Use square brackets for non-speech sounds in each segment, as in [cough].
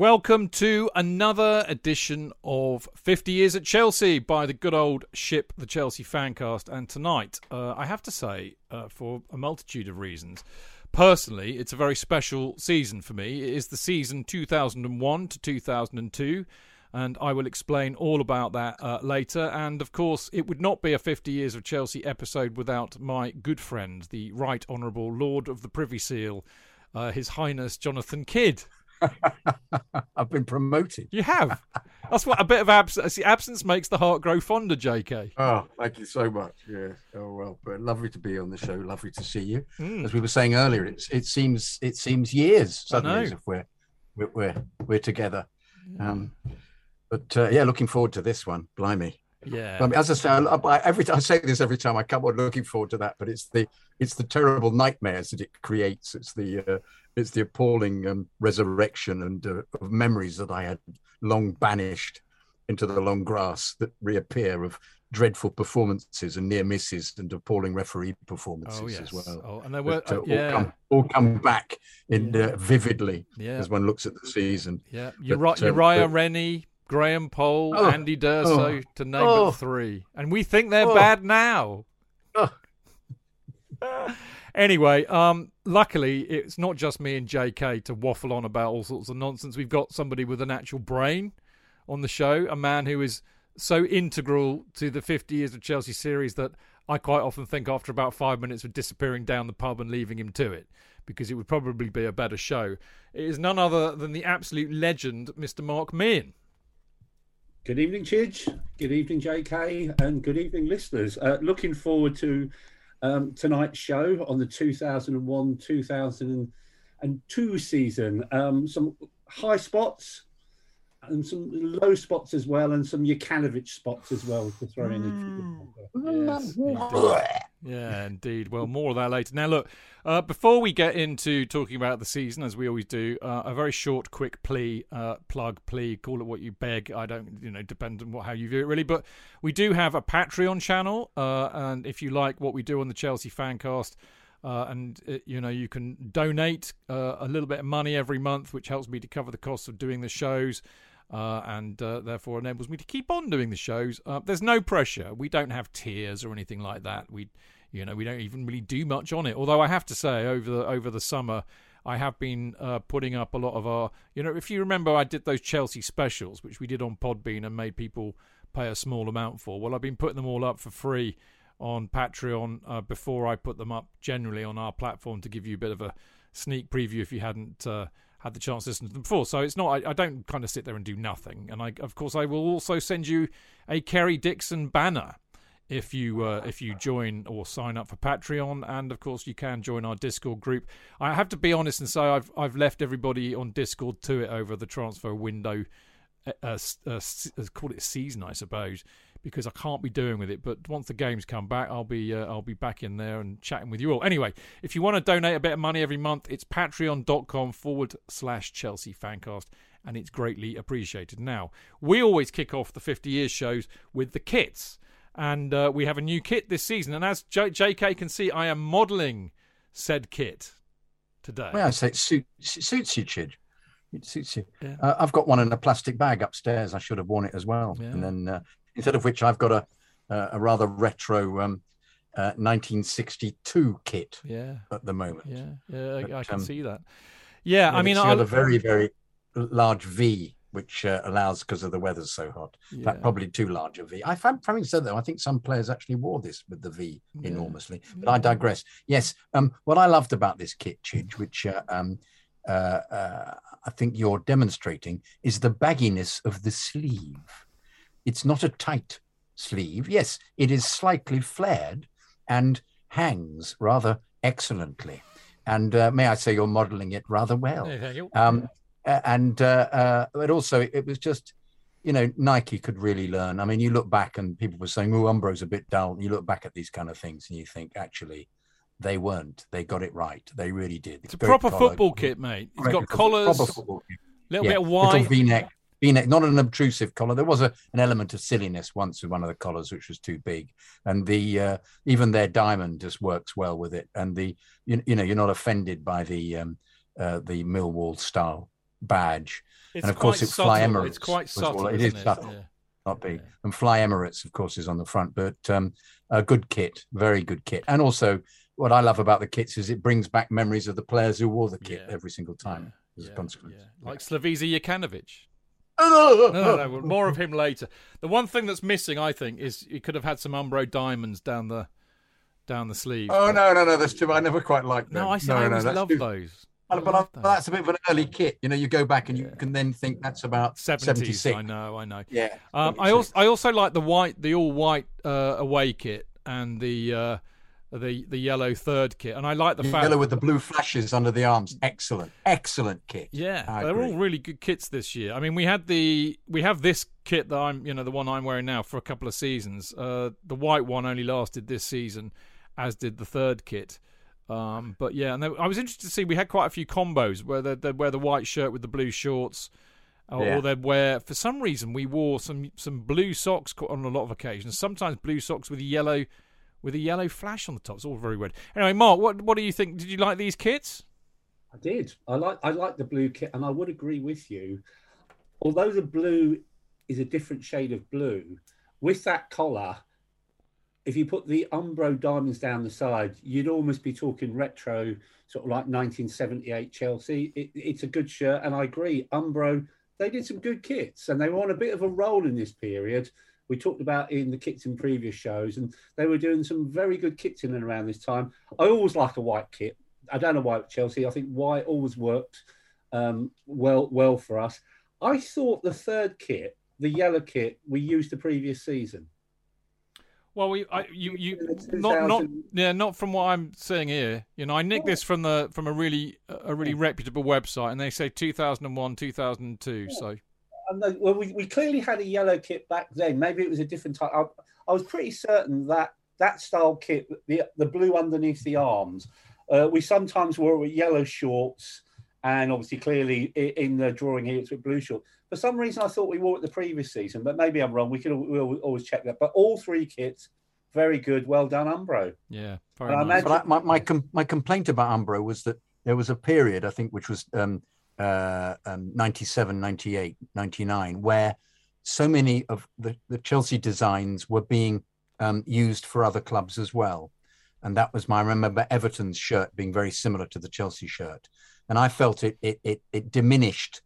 Welcome to another edition of 50 Years at Chelsea by the good old ship, the Chelsea Fancast. And tonight, uh, I have to say, uh, for a multitude of reasons, personally, it's a very special season for me. It is the season 2001 to 2002. And I will explain all about that uh, later. And of course, it would not be a 50 Years of Chelsea episode without my good friend, the Right Honourable Lord of the Privy Seal, uh, His Highness Jonathan Kidd. [laughs] I've been promoted. You have. That's what a bit of absence. See, Absence makes the heart grow fonder, J.K. Oh, thank you so much. Yeah. Oh well, but lovely to be on the show. Lovely to see you. Mm. As we were saying earlier, it's it seems it seems years suddenly as if we're we're we're, we're together. Um, but uh, yeah, looking forward to this one. Blimey. Yeah. I mean, as I say, I, I, every I say this every time I come on, looking forward to that. But it's the it's the terrible nightmares that it creates. It's the uh, it's the appalling um, resurrection and uh, of memories that I had long banished into the long grass that reappear of dreadful performances and near misses and appalling referee performances Oh yes. as well. Oh, and there were uh, uh, all, yeah, come, all come back in Yeah. uh, vividly yeah, as one looks at the season. yeah. but, Uri- um, Uriah but- Rennie, Graham Poll, Oh, Andy D'Urso, to name oh. but three, and we think they're Oh. bad now. [laughs] Anyway, um, luckily it's not just me and JK to waffle on about all sorts of nonsense. We've got somebody with an actual brain on the show, a man who is so integral to the 50 years of Chelsea series that I quite often think after about five minutes of disappearing down the pub and leaving him to it, because it would probably be a better show. It is none other than the absolute legend, Mr. Mark Meehan. Good evening, Chidge. Good evening, JK, and good evening, listeners. Uh, looking forward to um, tonight's show on the 2001 2002 season. Um, some high spots and some low spots as well, and some Jokanovic spots as well to throw in. Yes, indeed. Yeah, [laughs] indeed. Well, more of that later. Now, look, uh, before we get into talking about the season, as we always do, uh, a very short, quick plea, uh, plug, plea, call it what you beg. I don't, you know, depend on what, how you view it, really. But we do have a Patreon channel, uh, and if you like what we do on the Chelsea Fancast, uh, and uh, you know you can donate uh, a little bit of money every month, which helps me to cover the costs of doing the shows uh, and uh, therefore enables me to keep on doing the shows. Uh, there's no pressure. We don't have tiers or anything like that. We, you know, we don't even really do much on it. Although I have to say, over the over the summer, I have been uh, putting up a lot of our. You know, if you remember, I did those Chelsea specials, which we did on Podbean and made people pay a small amount for. Well, I've been putting them all up for free on Patreon uh, before I put them up generally on our platform to give you a bit of a sneak preview if you hadn't uh, had the chance to listen to them before. So it's not I, I don't kind of sit there and do nothing. And I of course I will also send you a Kerry Dixon banner if you uh, if you join or sign up for Patreon, and of course you can join our Discord group. I have to be honest and say I've I've left everybody on Discord to it over the transfer window uh, uh, uh, call it season, I suppose, because I can't be doing with it. But once the games come back, I'll be uh, I'll be back in there and chatting with you all. Anyway, if you want to donate a bit of money every month, it's patreon.com forward slash Chelsea Fancast, and it's greatly appreciated. Now, we always kick off the 50 years shows with the kits, and uh, we have a new kit this season. And as J- JK can see, I am modelling said kit today. Well, I say it suits, suits you, Chidge. It suits you. Yeah. Uh, I've got one in a plastic bag upstairs. I should have worn it as well. Yeah. And then uh, instead of which, I've got a uh, a rather retro um, uh, 1962 kit Yeah, at the moment. yeah, yeah. I, But, I can um, see that. Yeah, I mean, it's I got a very very large V, which uh, allows because of the weather's so hot. Yeah. fact, probably too large a V. I found, having said that, I think some players actually wore this with the V Yeah. enormously. But I digress. Yes, um, what I loved about this kit, Chidge, which uh, um, uh, uh, I think you're demonstrating, is the bagginess of the sleeve. It's not a tight sleeve. Yes, it is slightly flared and hangs rather excellently. And uh, may I say, you're modelling it rather well. Thank you. Um, and uh, uh, but also it was just, you know, Nike could really learn. I mean, you look back and people were saying, "Oh, Umbro's a bit dull." You look back at these kind of things and you think, actually, they weren't. They got it right. They really did. It's a proper collar, football kit, mate. It's got collars, little Yeah, bit of white, little. V-neck, V-neck, not an obtrusive collar. There was a, an element of silliness once with one of the collars, which was too big, and the uh, even their diamond just works well with it. And the you, you know you're not offended by the um, uh, the Millwall style badge, It's and of course it's Fly. Emirates It's quite subtle. It is it? subtle. Yeah. not big. Yeah. And Fly Emirates, of course, is on the front, but um, a good kit, very good kit. And also, what I love about the kits is it brings back memories of the players who wore the kit Yeah. every single time as Yeah, a consequence. yeah. Like Slavisa Jokanovic. No, no, no. More of him later. The one thing that's missing, I think, is he could have had some Umbro diamonds down the down the sleeve. Oh but- no, no, no! That's too. I never quite liked them. no, I, no, I always loved too- those. But, but I- that's a bit of an early kit. You know, you go back and you Yeah. can then think that's about 70s, seventy-six. I know, I know. Yeah. Um, I also I also like the white, the all white uh, away kit and the uh, the the yellow third kit, and I like the fact. yellow with the blue flashes under the arms. Excellent, excellent kit. Yeah, I they're agree. all really good kits this year. I mean, we had the we have this kit that I'm, you know, the one I'm wearing now for a couple of seasons. Uh, the white one only lasted this season, as did the third kit. Um, but yeah, and I was interested to see we had quite a few combos where they they'd wear the white shirt with the blue shorts, or, Yeah. or they'd wear. For some reason, we wore some some blue socks on a lot of occasions. Sometimes blue socks with yellow with a yellow flash on the top. It's all very weird. Anyway, Mark, what what do you think? Did you like these kits? I did. I like I like the blue kit, and I would agree with you. Although the blue is a different shade of blue, with that collar, if you put the Umbro diamonds down the side, you'd almost be talking retro, sort of like 1978 Chelsea. It, it's a good shirt, and I agree. Umbro, they did some good kits, and they were on a bit of a roll in this period. We talked about in the kits in previous shows, and they were doing some very good kits in and around this time. I always like a white kit. I don't know why with Chelsea. I think white always worked um, well well for us. I thought the third kit, the yellow kit, we used the previous season. Well, we, I, you, you, not, not, yeah, not from what I'm seeing here. You know, I nicked this from the from a really, a really reputable website, and they say 2001, 2002. So And well, we, we clearly had a yellow kit back then. Maybe it was a different type. I, I was pretty certain that that style kit, the the blue underneath the arms, uh, we sometimes wore with yellow shorts, and obviously clearly in the drawing here it's with blue shorts. For some reason, I thought we wore it the previous season, but maybe I'm wrong. We could we'll always check that. But all three kits, very good. Well done, Umbro. yeah, very I nice. imagine- But I, my my, com- my complaint about Umbro was that there was a period, I think, which was um, uh, um, 97, 98, 99, where so many of the, the Chelsea designs were being um, used for other clubs as well. And that was my, I remember Everton's shirt being very similar to the Chelsea shirt. And I felt it, it, it, it diminished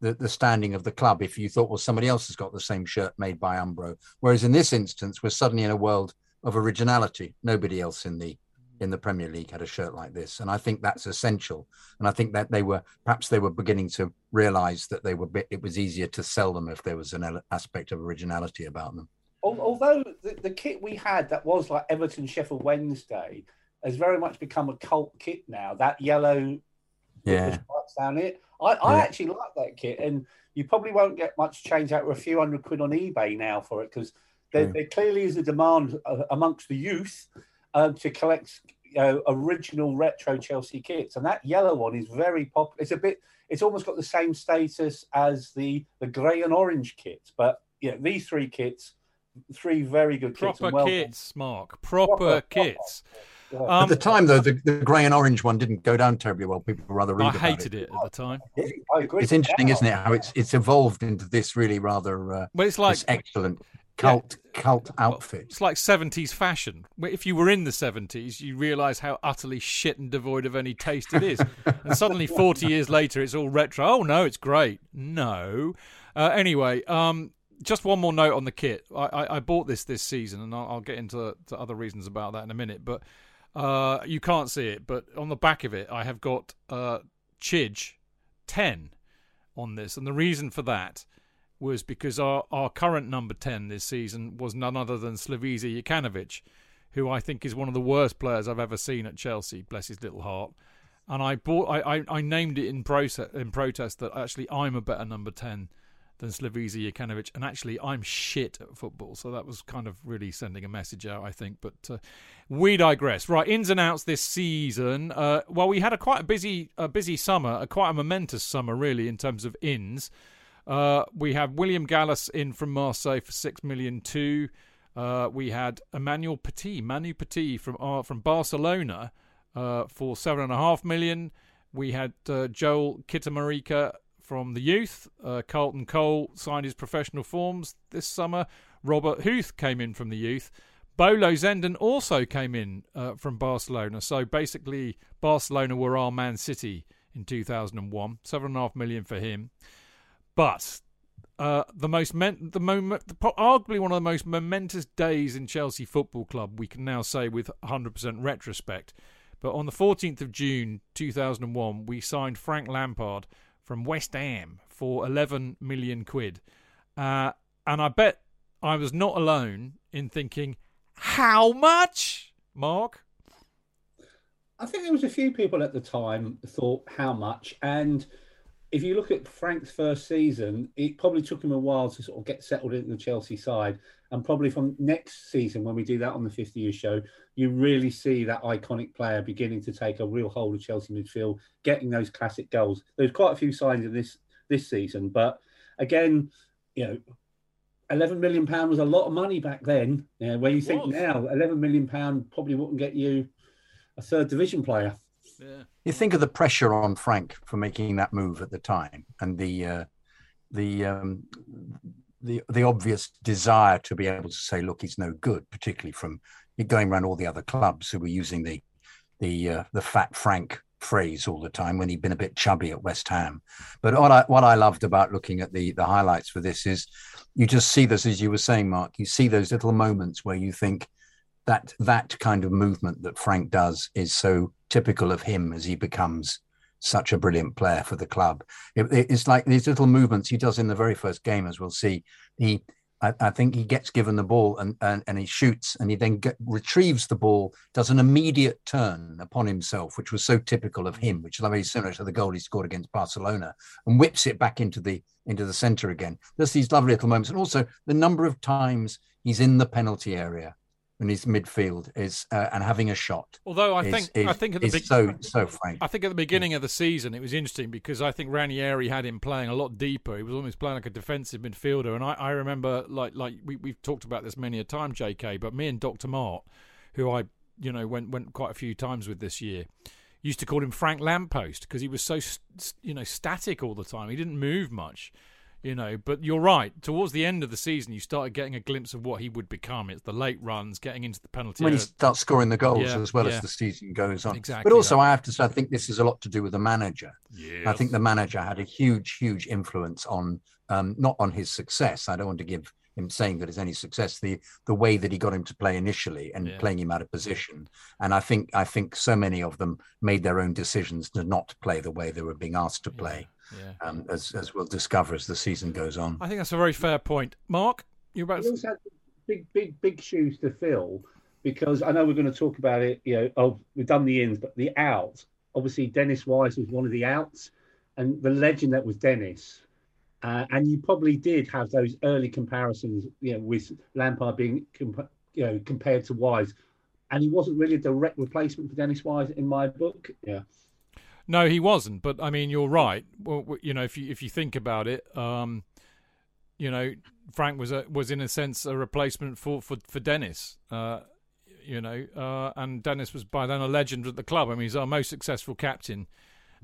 the, the standing of the club if you thought, well, somebody else has got the same shirt made by Umbro. Whereas in this instance, we're suddenly in a world of originality. Nobody else in the in the Premier League had a shirt like this, and I think that's essential. And I think that they were perhaps they were beginning to realise that they were bit, it was easier to sell them if there was an aspect of originality about them. Although the, the kit we had that was like Everton Sheffield Wednesday has very much become a cult kit now. That yellow Yeah. down it. I, I Yeah. actually like that kit, and you probably won't get much change out of a few hundred quid on eBay now for it because there, there clearly is a demand uh, amongst the youth um, to collect you know, original retro Chelsea kits, and that yellow one is very popular. It's a bit, it's almost got the same status as the the grey and orange kits, but yeah, these three kits, three very good kits. Proper and well kits, Mark. Proper, Proper, kits. Yeah. At Um, the time, though, the, the grey and orange one didn't go down terribly well. People were rather rude I about hated it at the time. It's interesting, Now- isn't it? How it's it's evolved into this really rather uh, Well, it's like excellent cult cult outfit. It's like 70s fashion. If you were in the 70s, you realise how utterly shit and devoid of any taste it is. and suddenly, [laughs] 40 years later, it's all retro. Oh, no, it's great. No. Uh, anyway, um, just one more note on the kit. I, I, I bought this this season, and I'll, I'll get into to other reasons about that in a minute. But uh, you can't see it. But on the back of it, I have got uh, Chidge 10 on this. And the reason for that was because our, our current number 10 this season was none other than Slavisa Jokanovic, who I think is one of the worst players I've ever seen at Chelsea, bless his little heart. And I bought, I, I, I named it in, process, in protest that actually I'm a better number 10 than Slavisa Jokanovic, and actually I'm shit at football. So that was kind of really sending a message out, I think. But uh, we digress. Right, ins and outs this season. Uh, well, we had a quite a busy, a busy summer, a quite a momentous summer, really, in terms of ins. Uh, we have William Gallas in from Marseille for six million two. Uh, we had Emmanuel Petit, Manu Petit from uh, from Barcelona uh, for seven and a half million. We had uh, Joel Kitamirike from the youth. Carlton Cole signed his professional forms this summer. Robert Huth came in from the youth. Bolo Zenden also came in from Barcelona. So basically, Barcelona were our Man City in 2001. Seven and a half million for him. But uh, the most men- the moment, arguably one of the most momentous days in Chelsea Football Club, we can now say with 100% retrospect. But on the 14th of June 2001, we signed Frank Lampard from West Ham for 11 million quid. Uh, and I bet I was not alone in thinking, how much, Mark? I think there was a few people at the time thought how much, and if you look at Frank's first season, it probably took him a while to sort of get settled into the Chelsea side, and probably from next season when we do that on the 50 year show, you really see that iconic player beginning to take a real hold of Chelsea midfield, getting those classic goals. There's quite a few signs of this this season, but again, you know. 11 million pound was a lot of money back then. Yeah, where you It think was. now 11 million pound probably wouldn't get you a third division player. Yeah. You think of the pressure on Frank for making that move at the time, and the uh, the um, the the obvious desire to be able to say, "Look, he's no good," particularly from going around all the other clubs who were using the the uh, the fat Frank phrase all the time when he'd been a bit chubby at West Ham. But what I what I loved about looking at the the highlights for this is you just see this as you were saying, Mark. You see those little moments where you think that that kind of movement that Frank does is so typical of him as he becomes such a brilliant player for the club. It- it- it's like these little movements he does in the very first game, as we'll see. He, I, I think, he gets given the ball and and, and he shoots, and he then get, retrieves the ball, does an immediate turn upon himself, which was so typical of him, which is very similar to the goal he scored against Barcelona, and whips it back into the into the centre again. There's these lovely little moments, and also the number of times he's in the penalty area in his midfield is uh, and having a shot. Although I is- think is, I think at the big, so so frank. I think at the beginning of the season it was interesting because I think Ranieri had him playing a lot deeper. He was almost playing like a defensive midfielder, and I, I remember like like we we've talked about this many a time, J.K. But me and Doctor Mart, who I you know went went quite a few times with this year, used to call him Frank Lamppost because he was so st- you know static all the time. He didn't move much. You know, but you're right. Towards the end of the season, you started getting a glimpse of what he would become. It's the late runs, getting into the penalty when he starts scoring the goals Yeah, as well yeah. as the season goes on. Exactly But also, that. I have to say, I think this is a lot to do with the manager. I think the manager had a huge, huge influence on um, not on his success. I don't want to give him saying that it's any success. The the way that he got him to play initially and Yeah. playing him out of position. And I think I think so many of them made their own decisions to not play the way they were being asked to play. Yeah. Um, as as we'll discover as the season goes on. I think that's a very fair point. Mark, you're about He to also had big, big, big shoes to fill because I know we're going to talk about it. You know, oh, we've done the ins, but the out. obviously Dennis Wise was one of the outs, and the legend that was Dennis. Uh, and you probably did have those early comparisons, you know, with Lampard being, comp- you know, compared to Wise, and he wasn't really a direct replacement for Dennis Wise in my book. Yeah. No, he wasn't. But I mean, you're right. Well, you know, if you if you think about it, um, you know, Frank was a, was in a sense a replacement for for for Dennis. Uh, you know, uh, and Dennis was by then a legend at the club. I mean, he's our most successful captain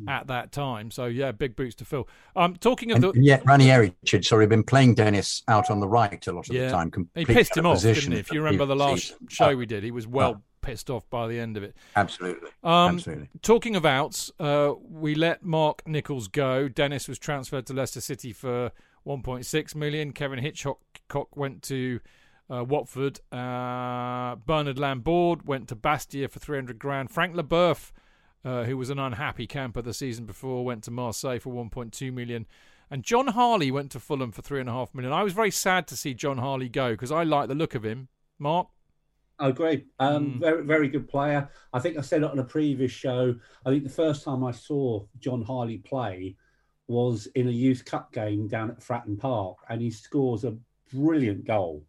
mm. at that time. So yeah, big boots to fill. Um, talking of and, the yet Ranieri had sorry been playing Dennis out on the right a lot of yeah, the time. He pissed him off, didn't he? If you remember the last season. show oh. we did, he was well. Oh. Pissed off by the end of it. Absolutely. Um, Absolutely. Talking of outs, uh, we let Mark Nicholls go. Dennis was transferred to Leicester City for 1.6 million. Kevin Hitchcock went to uh, Watford. Uh, Bernard Lambourde went to Bastia for 300 grand. Frank Leboeuf, uh, who was an unhappy camper the season before, went to Marseille for 1.2 million. And John Harley went to Fulham for three and a half million. I was very sad to see John Harley go because I like the look of him. Mark. I agree. Um, mm. Very, very good player. I think I said it on a previous show. I think the first time I saw John Harley play was in a youth cup game down at Fratton Park, and he scores a brilliant goal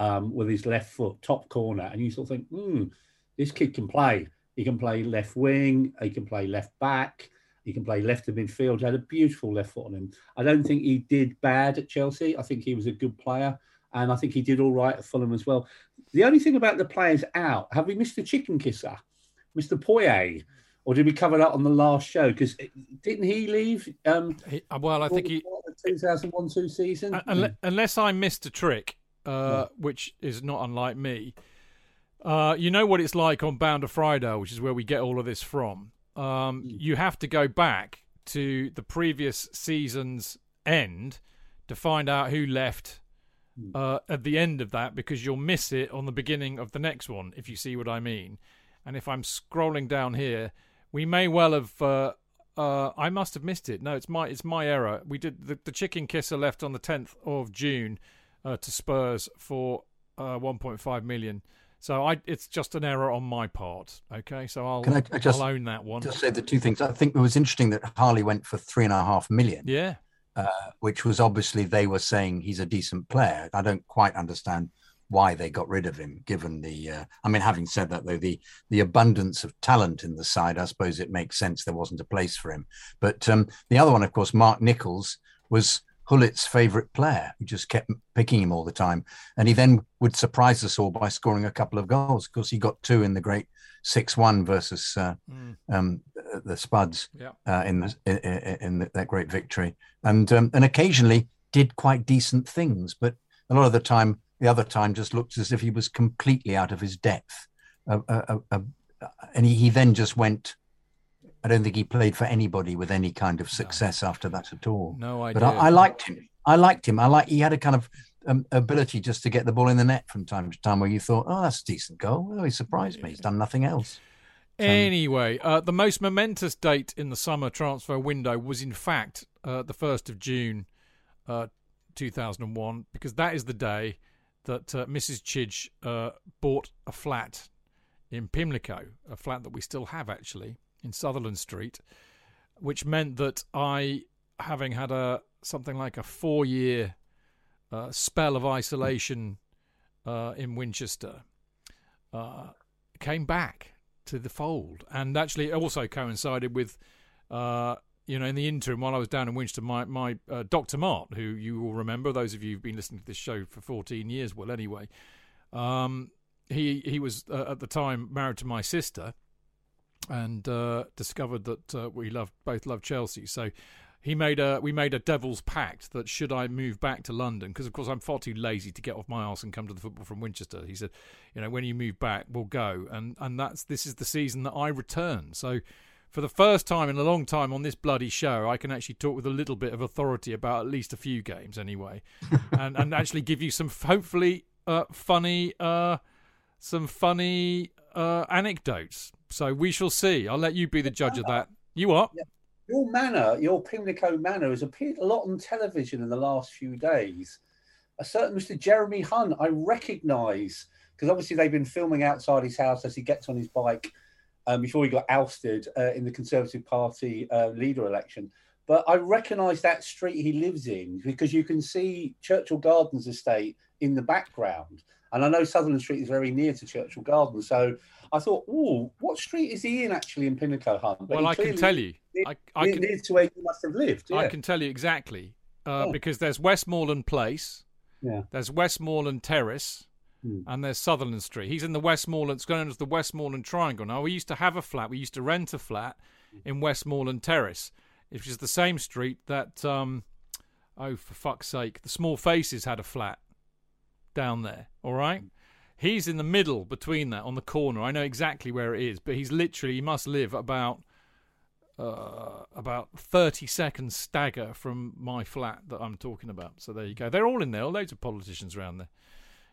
um, with his left foot, top corner, and you sort of think, hmm, this kid can play. He can play left wing, he can play left back, he can play left of midfield. He had a beautiful left foot on him. I don't think he did bad at Chelsea. I think he was a good player, and I think he did all right at Fulham as well. The only thing about the players out, have we missed the chicken kisser, Mr. Poyet? or did we cover that on the last show? Because didn't he leave? Um, he, well, I think he 2001 two season. Unless, unless I missed a trick, uh, yeah. which is not unlike me. Uh, you know what it's like on Bound to Friday, which is where we get all of this from. Um, mm. You have to go back to the previous season's end to find out who left. Uh, at the end of that because you'll miss it on the beginning of the next one, if you see what I mean. And if I'm scrolling down here, we may well have. Uh, uh, I must have missed it. No, it's my it's my error. We did the, the chicken kisser left on the 10th of June uh, to Spurs for uh, 1.5 million. So I, it's just an error on my part. Okay, so I'll, Can I, I just, I'll own that one. Just say the two things. I think it was interesting that Harley went for three and a half million. Yeah. Uh, which was obviously they were saying he's a decent player. I don't quite understand why they got rid of him, given the. Uh, I mean, having said that, though, the the abundance of talent in the side, I suppose it makes sense there wasn't a place for him. But um, the other one, of course, Mark Nicholls was Gullit's favourite player, who just kept picking him all the time, and he then would surprise us all by scoring a couple of goals. Of course, he got two in the great six-one versus uh, mm. um, the Spuds yeah. uh, in the, in, in the, that great victory, and um, and occasionally did quite decent things, but a lot of the time the other time just looked as if he was completely out of his depth. Uh, uh, uh, and he, he, then just went. I don't think he played for anybody with any kind of success no. after that at all. No idea. But I, I, liked him. I liked him. I like. He had a kind of um, ability just to get the ball in the net from time to time, where you thought, "Oh, that's a decent goal." Oh, he surprised me. He's done nothing else. Anyway, uh, the most momentous date in the summer transfer window was, in fact, uh, the first of June, uh, two thousand and one, because that is the day that uh, Mrs. Chidge uh, bought a flat in Pimlico, a flat that we still have actually in Sutherland Street, which meant that I, having had a something like a four-year uh, spell of isolation uh, in Winchester, uh, came back to the fold, and actually also coincided with uh, you know, in the interim, while I was down in Winchester, my my uh, Dr. Mart, who you will remember, those of you who've been listening to this show for 14 years, well, anyway. Um, he he was uh, at the time married to my sister, and uh, discovered that uh, we loved both loved Chelsea. So he made a we made a devil's pact that should I move back to London, because of course I'm far too lazy to get off my arse and come to the football from Winchester. He said, you know, when you move back, we'll go, and and that's this is the season that I return. So for the first time in a long time on this bloody show, I can actually talk with a little bit of authority about at least a few games anyway, [laughs] and and actually give you some hopefully uh, funny uh, some funny uh, anecdotes. So we shall see. I'll let you be the judge of that. You are. Your manner, your Pimlico manor, has appeared a lot on television in the last few days. A certain Mr. Jeremy Hunt, I recognise because obviously they've been filming outside his house as he gets on his bike um, before he got ousted uh, in the Conservative Party uh, leader election. But I recognise that street he lives in because you can see Churchill Gardens estate in the background. And I know Sutherland Street is very near to Churchill Gardens. So I thought, oh, what street is he in actually in Pimlico Hunt? But well, I can tell you. I, I can, near to where you must have lived. Yeah. I can tell you exactly uh, oh. because there's Westmoreland Place, yeah. there's Westmoreland Terrace, hmm. and there's Sutherland Street. He's in the Westmoreland, it's known as the Westmoreland Triangle. Now, we used to have a flat, we used to rent a flat in Westmoreland Terrace, which is the same street that, um, oh, for fuck's sake, the Small Faces had a flat down there, all right? He's in the middle between that on the corner. I know exactly where it is, but he's literally, he must live about uh, about 30 seconds stagger from my flat that I'm talking about. So there you go. They're all in there. Loads of politicians around there.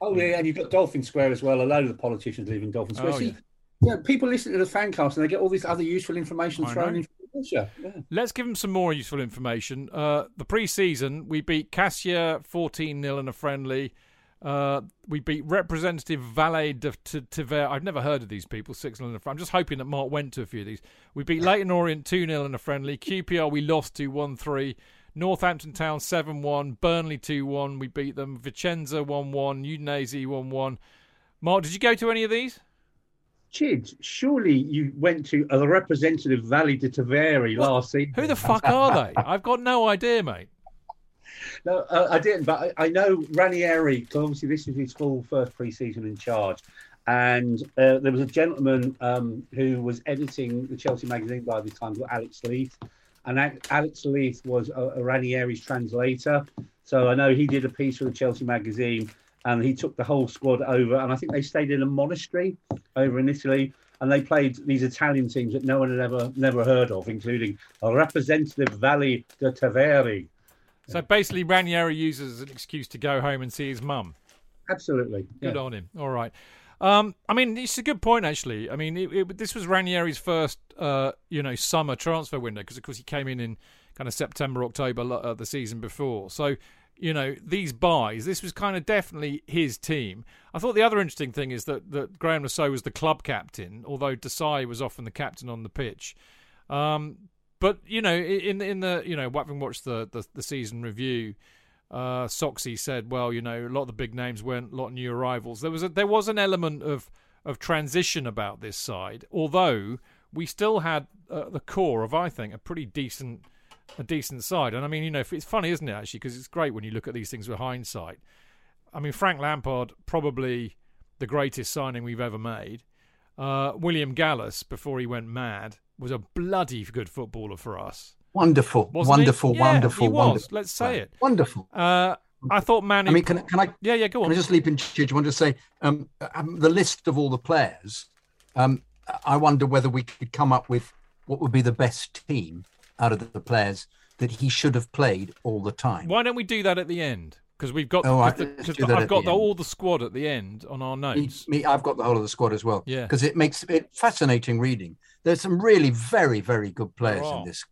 Oh, yeah. And you've got Dolphin Square as well. A load of the politicians live in Dolphin Square. Oh, See, yeah. yeah. people listen to the fancast and they get all this other useful information thrown in. Yeah. Let's give them some more useful information. Uh, the pre-season, we beat Cassia 14 0 in a friendly. Uh, we beat Representative Valet de Tiver. I've never heard of these people. 6 0 in a friendly. I'm just hoping that Mark went to a few of these. We beat Leyton Orient 2 0 in a friendly. QPR we lost to 1 3. Northampton Town 7 1. Burnley 2 1. We beat them. Vicenza 1 1. Udinese 1 1. Mark, did you go to any of these? Chid, surely you went to a representative Valle de Tavere last season. Who the fuck are they? [laughs] I've got no idea, mate no, uh, I didn't, but I, I know Ranieri. Because obviously, this is his full first pre-season in charge, and uh, there was a gentleman um, who was editing the Chelsea magazine by the time, called Alex Leith, and Alex Leith was a, a Ranieri's translator. So I know he did a piece for the Chelsea magazine, and he took the whole squad over, and I think they stayed in a monastery over in Italy and they played these Italian teams that no one had ever never heard of, including a representative Valle de Tavere, so basically, Ranieri uses an excuse to go home and see his mum. Absolutely. Good yeah. on him. All right. Um, I mean, it's a good point actually. I mean, it, it, this was Ranieri's first, uh, you know, summer transfer window because, of course, he came in in kind of September, October uh, the season before. So, you know, these buys, this was kind of definitely his team. I thought the other interesting thing is that that Graeme Le was the club captain, although Desailly was often the captain on the pitch. Um, but you know, in in the you know, having watched the the, the season review, uh, said, well, you know, a lot of the big names weren't a lot of new arrivals. There was a, there was an element of of transition about this side, although we still had uh, the core of, I think, a pretty decent a decent side. And I mean, you know, it's funny, isn't it, actually? Because it's great when you look at these things with hindsight. I mean, Frank Lampard probably the greatest signing we've ever made. Uh, William Gallas before he went mad was a bloody good footballer for us. Wonderful, Wasn't wonderful, he? wonderful, he was. wonderful. Let's say it. Wonderful. Uh, I thought Manu. I mean, can, can I? Yeah, yeah. Go on. Can I just leap in? I want to say um, um, the list of all the players. Um, I wonder whether we could come up with what would be the best team out of the players that he should have played all the time. Why don't we do that at the end? Because we've got oh, the, the, I've got the, all the squad at the end on our notes. Me, me, I've got the whole of the squad as well. Yeah, because it makes it fascinating reading. There's some really very very good players in this.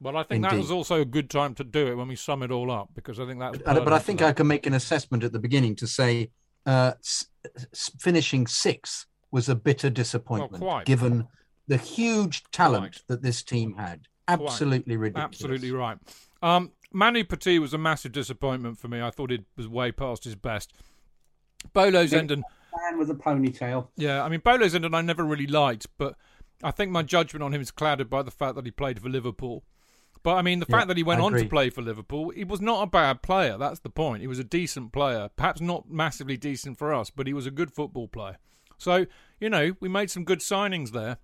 Well, I think Indeed. that was also a good time to do it when we sum it all up because I think that. But, but I think I can make an assessment at the beginning to say uh, s- finishing sixth was a bitter disappointment given the huge talent quite. that this team had. Absolutely quite. ridiculous. Absolutely right. Um, Manu Petit was a massive disappointment for me. I thought he was way past his best. Bolo Zenden. Man with a ponytail. Yeah, I mean, Bolo Zenden I never really liked, but I think my judgment on him is clouded by the fact that he played for Liverpool. But I mean, the yeah, fact that he went on to play for Liverpool, he was not a bad player. That's the point. He was a decent player. Perhaps not massively decent for us, but he was a good football player. So, you know, we made some good signings there,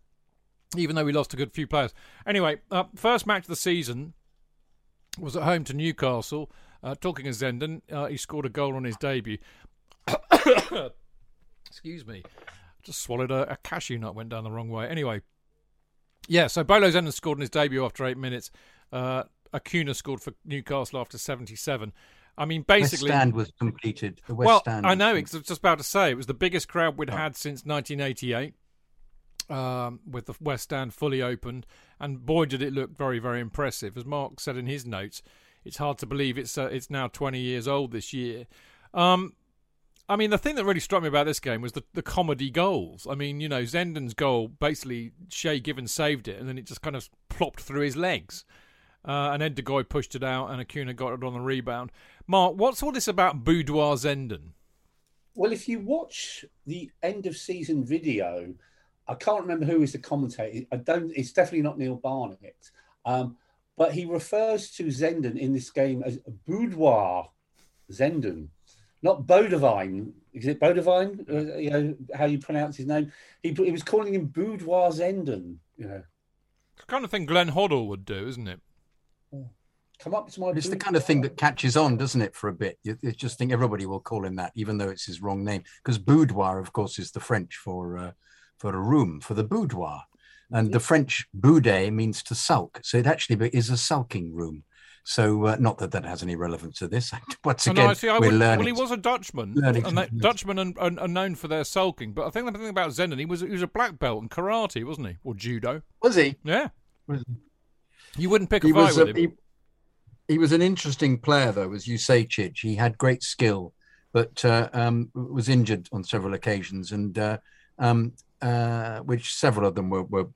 even though we lost a good few players. Anyway, uh, first match of the season, was at home to Newcastle. Uh, talking of Zenden, uh, he scored a goal on his debut. [coughs] Excuse me. Just swallowed a, a, cashew nut, went down the wrong way. Anyway, yeah, so Bolo Zenden scored in his debut after eight minutes. Uh, Acuna scored for Newcastle after 77. I mean, basically. West Stand was completed. well, Stand I know, I was just about to say, it was the biggest crowd we'd oh. had since 1988 um, with the West Stand fully opened, and boy did it look very, very impressive. As Mark said in his notes, it's hard to believe it's uh, it's now 20 years old this year. Um, I mean, the thing that really struck me about this game was the, the comedy goals. I mean, you know, Zenden's goal basically Shay Given saved it, and then it just kind of plopped through his legs. Uh, and de Goey pushed it out, and Acuna got it on the rebound. Mark, what's all this about Boudoir Zenden? Well, if you watch the end of season video, I can't remember who is the commentator. I don't. It's definitely not Neil Barnett. Um, but he refers to Zenden in this game as Boudoir Zenden, not Bodevine. Is it Bodevine? Uh, you know how you pronounce his name. He, he was calling him Boudoir Zenden. You know, the kind of thing Glenn Hoddle would do, isn't it? Come up to my. It's the kind of thing that catches on, doesn't it? For a bit, you, you just think everybody will call him that, even though it's his wrong name. Because boudoir, of course, is the French for uh, for a room, for the boudoir, and the French boudet means to sulk. So it actually is a sulking room. So uh, not that that has any relevance to this. [laughs] Once again, no, see, we're would, learning. Well, he was a Dutchman, and they, Dutchmen are, are, known for their sulking. But I think the thing about Zenden, he was he was a black belt in karate, wasn't he, or judo? Was he? Yeah. Was he? You wouldn't pick a he fight was, with him. He, he was an interesting player, though, as you say, Chidge. He had great skill, but uh, um, was injured on several occasions, and uh, um, uh, which several of them were, were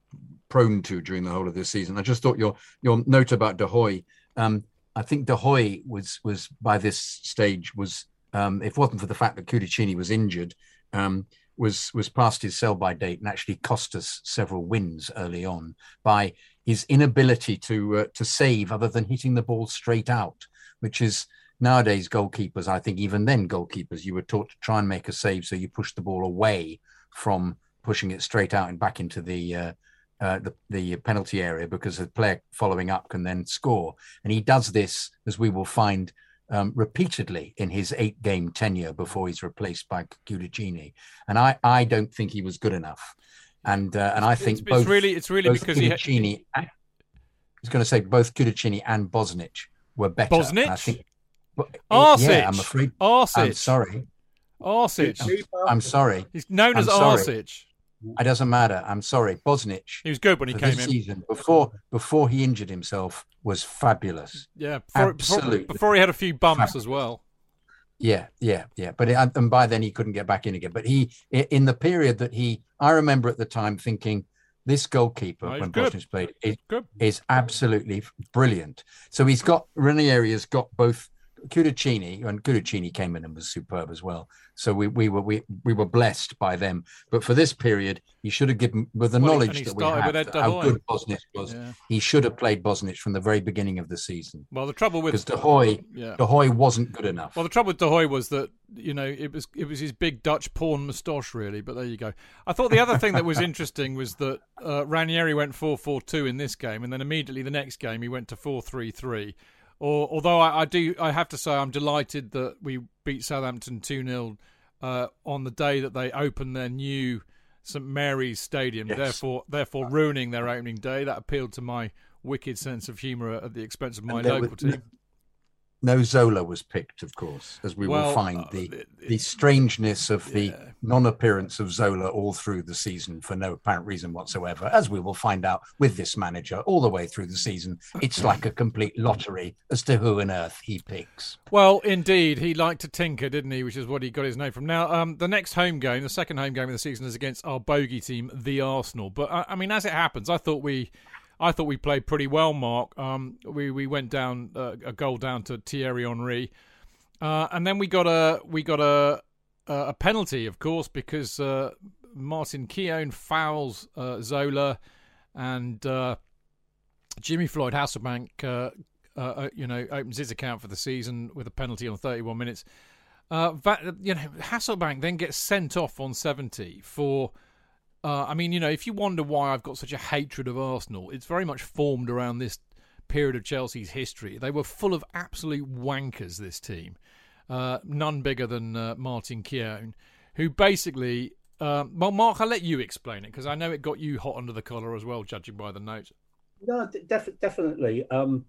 prone to during the whole of this season. I just thought your your note about De Hoy. Um, I think De Hoy was was by this stage was um, if it wasn't for the fact that Cudicini was injured, um, was was past his sell by date and actually cost us several wins early on by his inability to uh, to save other than hitting the ball straight out, which is nowadays goalkeepers. I think even then goalkeepers, you were taught to try and make a save, so you push the ball away from pushing it straight out and back into the uh, uh, the, the penalty area because the player following up can then score. And he does this, as we will find um, repeatedly in his eight game tenure before he's replaced by Cudicini. And I, I don't think he was good enough and uh, and I think it's, both. It's really, it's really because he. Cudicini, I was going to say both Cudicini and Bosnich were better. Bosnich. I think. Arsic. Yeah, I'm afraid. Arsic. I'm sorry. Arsic. I'm, I'm, sorry. He's known as Arsic. It doesn't matter. I'm sorry. Bosnich. He was good when he came in. Season before before he injured himself was fabulous. Yeah, before, absolutely. Before, before he had a few bumps fabulous. as well. Yeah, yeah, yeah. But it, and by then he couldn't get back in again. But he, in the period that he, I remember at the time thinking, this goalkeeper oh, when Bosnich played is, is absolutely brilliant. So he's got Ranieri has got both Cudicini and Cudicini came in and was superb as well. So we, we were we, we were blessed by them. But for this period, he should have given with the well, knowledge that we had how good Bosnich was. Yeah. He should have played Bosnich from the very beginning of the season. Well, the trouble with because De Goey, yeah. De Goey wasn't good enough. Well, the trouble with De Hoy was that you know it was it was his big Dutch porn moustache really. But there you go. I thought the other thing that was [laughs] interesting was that uh, Ranieri went four four two in this game, and then immediately the next game he went to four three three. Or, although I, I, do, I have to say, I'm delighted that we beat Southampton 2 0 uh, on the day that they opened their new St Mary's Stadium, yes. therefore, therefore ruining their opening day. That appealed to my wicked sense of humour at the expense of my local was, team no Zola was picked, of course, as we well, will find uh, the the strangeness of the yeah. non-appearance of Zola all through the season for no apparent reason whatsoever, as we will find out with this manager all the way through the season. It's like a complete lottery as to who on earth he picks. Well, indeed, he liked to tinker, didn't he? Which is what he got his name from. Now, um, the next home game, the second home game of the season, is against our bogey team, the Arsenal. But uh, I mean, as it happens, I thought we I thought we played pretty well, Mark. Um, we we went down uh, a goal down to Thierry Henry, uh, and then we got a we got a a penalty, of course, because uh, Martin Keown fouls uh, Zola, and uh, Jimmy Floyd Hasselbaink, uh, you know, opens his account for the season with a penalty on 31 minutes. you know, Hasselbaink then gets sent off on 70 for uh, I mean, you know, if you wonder why I've got such a hatred of Arsenal, it's very much formed around this period of Chelsea's history. They were full of absolute wankers, this team. Uh, none bigger than uh, Martin Keown, who basically. Uh, well, Mark, I'll let you explain it because I know it got you hot under the collar as well, judging by the note. No, def- definitely. Um,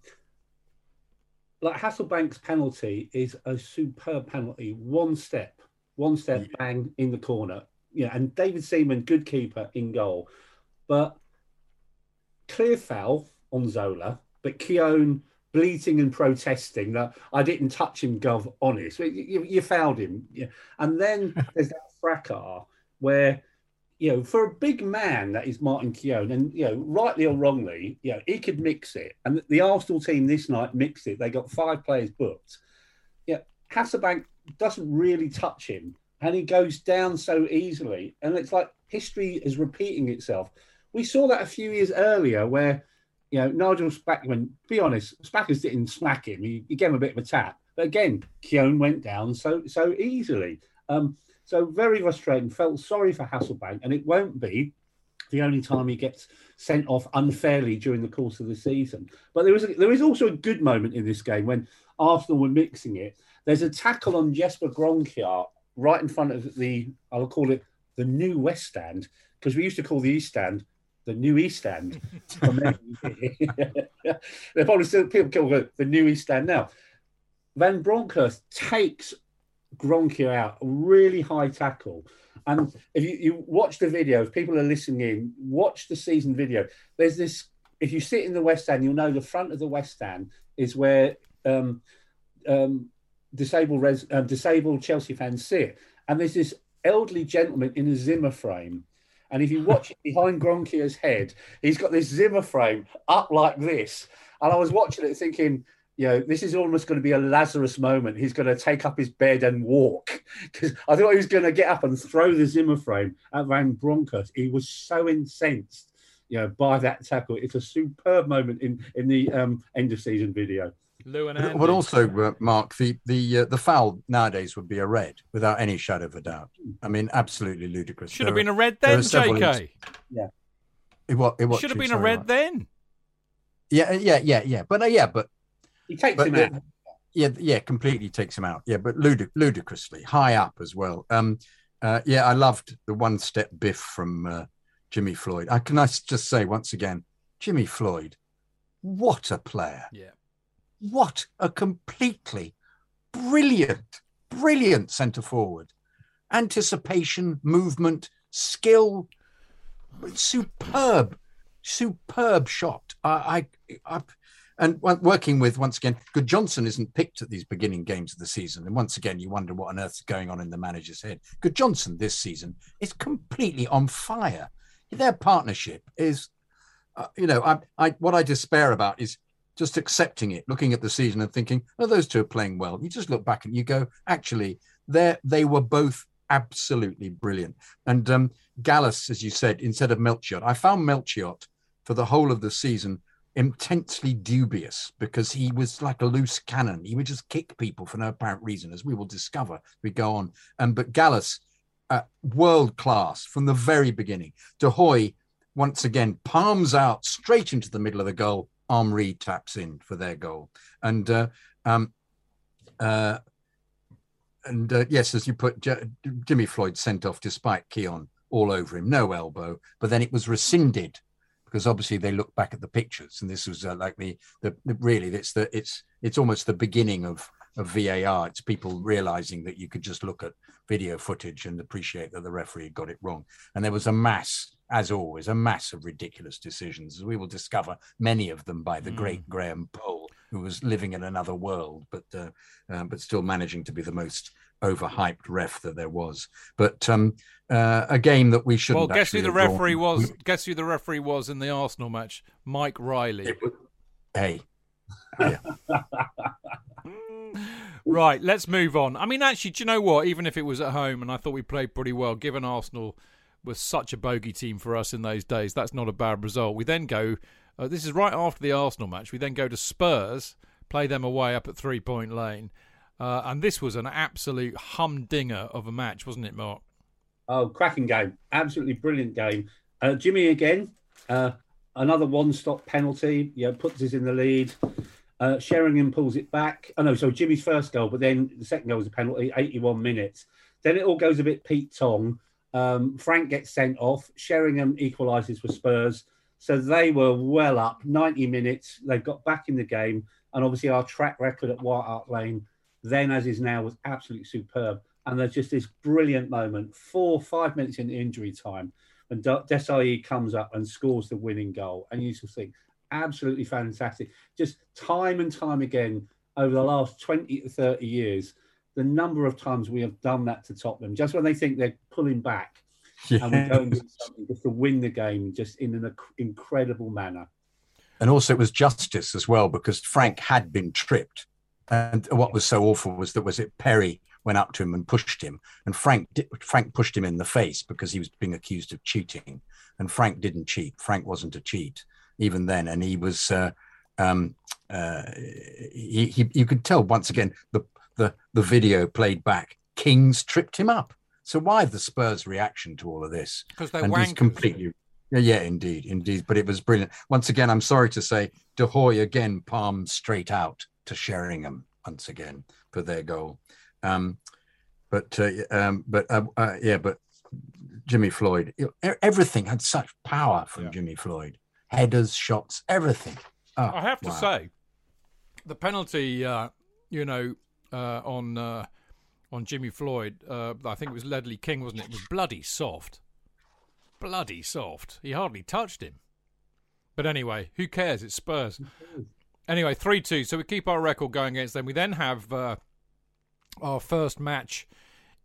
like Hasselbaink's penalty is a superb penalty. One step, one step, yeah. bang in the corner you know, and David Seaman, good keeper in goal. But clear foul on Zola, but Keown bleating and protesting that I didn't touch him, Gov. Honest, you, you fouled him, yeah. and then [laughs] there's that fracas where you know, for a big man that is Martin Keown, and you know, rightly or wrongly, you know, he could mix it. And the Arsenal team this night mixed it. They got five players booked. Yeah, Hasselbaink doesn't really touch him, and he goes down so easily. And it's like history is repeating itself. We saw that a few years earlier, where you know Nigel Spackman. Be honest, Spackers didn't smack him. He, he, gave him a bit of a tap, but again, Keown went down so so easily. Um, so very frustrating. Felt sorry for Hasselbaink, and it won't be the only time he gets sent off unfairly during the course of the season. But there is a, there is also a good moment in this game when Arsenal were mixing it. There's a tackle on Jesper Grønkjær right in front of the I'll call it the new West Stand because we used to call the East Stand the new East Stand. [laughs] [laughs] They're probably still people call it the new East Stand now. Van Bronckhorst takes Grønkjær out, really high tackle. And if you, you watch the video, if people are listening in, watch the season video. There's this, if you sit in the West Stand, you'll know the front of the West Stand is where um, um, disabled res, uh, disabled Chelsea fans sit. And there's this elderly gentleman in a Zimmer frame. And if you [laughs] watch it behind Grønkjær's head, he's got this Zimmer frame up like this. And I was watching it thinking, you know, this is almost going to be a Lazarus moment. He's going to take up his bed and walk [laughs] because I thought he was going to get up and throw the Zimmer frame at Van Bronckhorst. He was so incensed, you know, by that tackle. It's a superb moment in in the um, end of season video. Lou and Andy. But also, uh, Mark, the the uh, the foul nowadays would be a red without any shadow of a doubt. I mean, absolutely ludicrous. Should there have been a red then, JK. Yeah. It, what, it, what, should have been a red right? then. Yeah, yeah, yeah, yeah. But uh, yeah, but he takes him out. Yeah, yeah, completely takes him out. Yeah, but ludic- ludicrously high up as well. Um, uh, yeah, I loved the one step biff from uh, Jimmy Floyd. I can I just say once again, Jimmy Floyd, what a player! Yeah, what a completely brilliant, brilliant centre forward. Anticipation, movement, skill, superb, superb shot. I, I, I and working with, once again, Gudjohnsen isn't picked at these beginning games of the season. And once again, you wonder what on earth's going on in the manager's head. Gudjohnsen this season is completely on fire. Their partnership is, uh, you know, I, I, what I despair about is just accepting it, looking at the season and thinking, oh, those two are playing well. You just look back and you go, actually, they they were both absolutely brilliant. And um, Gallas, as you said, instead of Melchiot, I found Melchiot for the whole of the season intensely dubious because he was like a loose cannon. He would just kick people for no apparent reason, as we will discover as we go on. Um, but Gallas, uh, world class from the very beginning. De Goey, once again, palms out straight into the middle of the goal. Henry taps in for their goal. And uh, um, uh, and uh, yes, as you put, J- Jimmy Floyd sent off despite Keown all over him, no elbow, but then it was rescinded because obviously they look back at the pictures and this was uh, like the, the really it's the it's it's almost the beginning of of VAR. It's people realizing that you could just look at video footage and appreciate that the referee had got it wrong. And there was a mass, as always, a mass of ridiculous decisions. We will discover many of them by the mm. great Graham Poll, who was living in another world, but uh, uh, but still managing to be the most overhyped ref that there was. But um, uh, a game that we shouldn't. Well, guess who the referee drawn. was? Guess who the referee was in the Arsenal match? Mike Riley. Was, hey. Yeah. [laughs] right, let's move on. I mean, actually, do you know what? Even if it was at home, and I thought we played pretty well, given Arsenal was such a bogey team for us in those days, that's not a bad result. We then go. Uh, this is right after the Arsenal match. We then go to Spurs, play them away up at Three Point Lane. Uh, and this was an absolute humdinger of a match, wasn't it, Mark? Oh, cracking game. Absolutely brilliant game. Uh, Jimmy again, uh, another one stop penalty, you know, puts us in the lead. Uh, Sheringham pulls it back. Oh, no, so Jimmy's first goal, but then the second goal was a penalty, 81 minutes. Then it all goes a bit Pete Tong. Um, Frank gets sent off. Sheringham equalises for Spurs. So they were well up, 90 minutes. They've got back in the game. And obviously, our track record at White Hart Lane then as is now was absolutely superb. And there's just this brilliant moment, four, five minutes in injury time, and Desailly comes up and scores the winning goal. And you just think, absolutely fantastic. Just time and time again over the last 20 to 30 years, the number of times we have done that to Tottenham, just when they think they're pulling back yes. and we go and do something just to win the game, just in an incredible manner. And also, it was justice as well because Frank had been tripped. And what was so awful was that was it Perry went up to him and pushed him, and Frank Frank pushed him in the face because he was being accused of cheating, and Frank didn't cheat. Frank wasn't a cheat even then, and he was. Uh, um, uh, he, he, you could tell once again the the the video played back. Kings tripped him up. So why the Spurs reaction to all of this? Because they wankers. completely. Yeah, yeah, indeed, indeed. But it was brilliant. Once again, I'm sorry to say, De Goey again palmed straight out to Sheringham once again for their goal. Um, but uh, um, but uh, uh, yeah, but Jimmy Floyd, everything had such power from yeah. Jimmy Floyd. Headers, shots, everything. Oh, I have to wow. say, the penalty, uh, you know, uh, on uh, on Jimmy Floyd, uh, I think it was Ledley King, wasn't it? It was bloody soft, bloody soft. He hardly touched him. But anyway, who cares? It's Spurs. Anyway, three two. So we keep our record going against them. We then have uh, our first match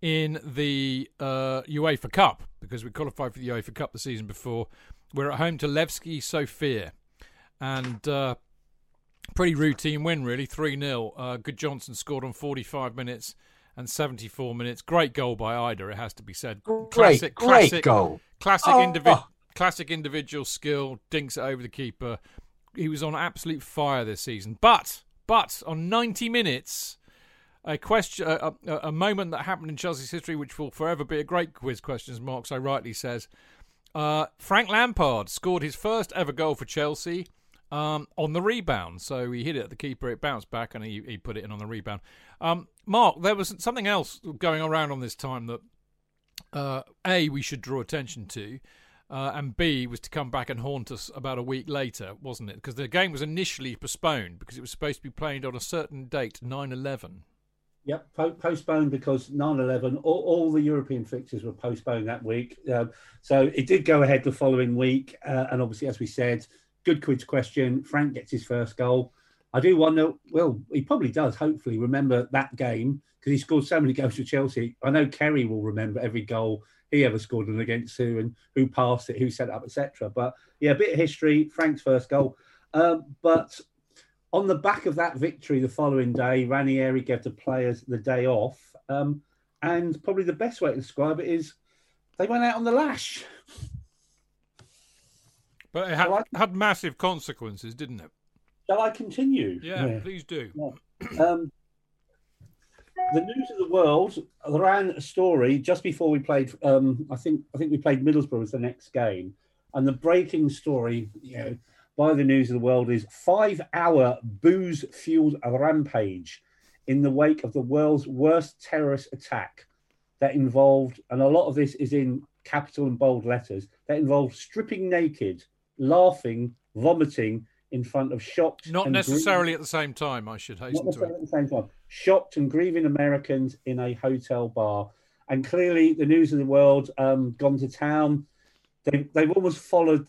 in the uh, UEFA Cup because we qualified for the UEFA Cup the season before. We're at home to Levski Sofia and uh, pretty routine win, really 3 0. Uh, Johnson scored on 45 minutes and 74 minutes. Great goal by Eidur, it has to be said. Great, classic, great classic, goal. Classic, oh, indivi- oh. classic individual skill, dinks it over the keeper. He was on absolute fire this season. But, but on 90 minutes, a question, a, a, a, moment that happened in Chelsea's history, which will forever be a great quiz question, as Mark so rightly says. Uh, Frank Lampard scored his first ever goal for Chelsea um, on the rebound. So he hit it at the keeper, it bounced back, and he, he put it in on the rebound. Um, Mark, there was something else going around on this time that uh, A, we should draw attention to. Uh, and B was to come back and haunt us about a week later, wasn't it? Because the game was initially postponed because it was supposed to be played on a certain date, 9 11. Yep, postponed because 9-11, all, all, the European fixtures were postponed that week. Um, so it did go ahead the following week. Uh, and obviously, as we said, good quiz question. Frank gets his first goal. I do wonder, well, he probably does, hopefully, remember that game because he scored so many [laughs] goals for Chelsea. I know Kerry will remember every goal he ever scored and against who and who passed it, who set it up, etc. But yeah, a bit of history, Frank's first goal. Um, but on the back of that victory the following day, Ranieri gave the players the day off. Um, and probably the best way to describe it is they went out on the lash. But it had, I, had massive consequences, didn't it? Shall I continue? Yeah, yeah. please do. Yeah. Um, the news of the world ran a story just before we played. Um, I think I think we played Middlesbrough as the next game, and the breaking story, you know, by the news of the world is five hour booze fueled rampage in the wake of the world's worst terrorist attack that involved, and a lot of this is in capital and bold letters, that involved stripping naked, laughing, vomiting in front of shocked. Not necessarily at the same time, I should hasten Not necessarily at the same time. Shocked and grieving Americans in a hotel bar. And clearly, the news of the world um, gone to town. They, they've almost followed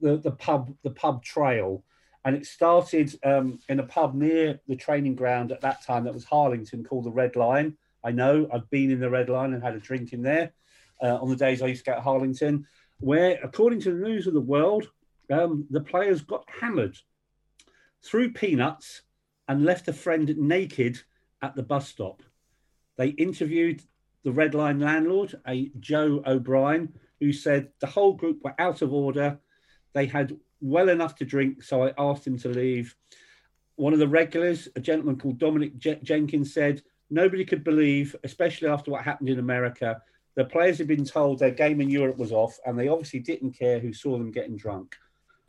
the, the pub the pub trail, and it started um, in a pub near the training ground at that time. That was Harlington, called the Red Lion. I know I've been in the Red Lion and had a drink in there uh, on the days I used to get Harlington, where, according to the news of the world, um, the players got hammered, threw peanuts, and left a friend naked at the bus stop. They interviewed the Red Lion landlord, a Joe O'Brien, who said the whole group were out of order they had well enough to drink, so I asked him to leave. One of the regulars, a gentleman called Dominic Jenkins, said nobody could believe, especially after what happened in America, the players had been told their game in Europe was off, and they obviously didn't care who saw them getting drunk.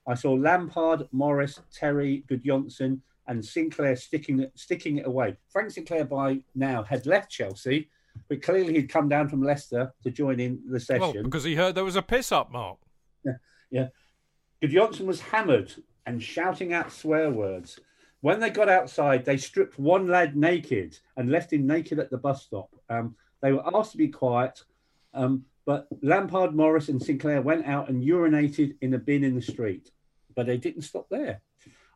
I saw Lampard, Morris, Terry, Gudjohnsen, and Sinclair sticking it, sticking it away. Frank Sinclair by now had left Chelsea, but clearly he'd come down from Leicester to join in the session. Well, because he heard there was a piss up, Mark. [laughs] Yeah, yeah. Gudjohnsen was hammered and shouting out swear words. When they got outside, they stripped one lad naked and left him naked at the bus stop. Um, they were asked to be quiet, um, but Lampard, Morris, and Sinclair went out and urinated in a bin in the street. But they didn't stop there.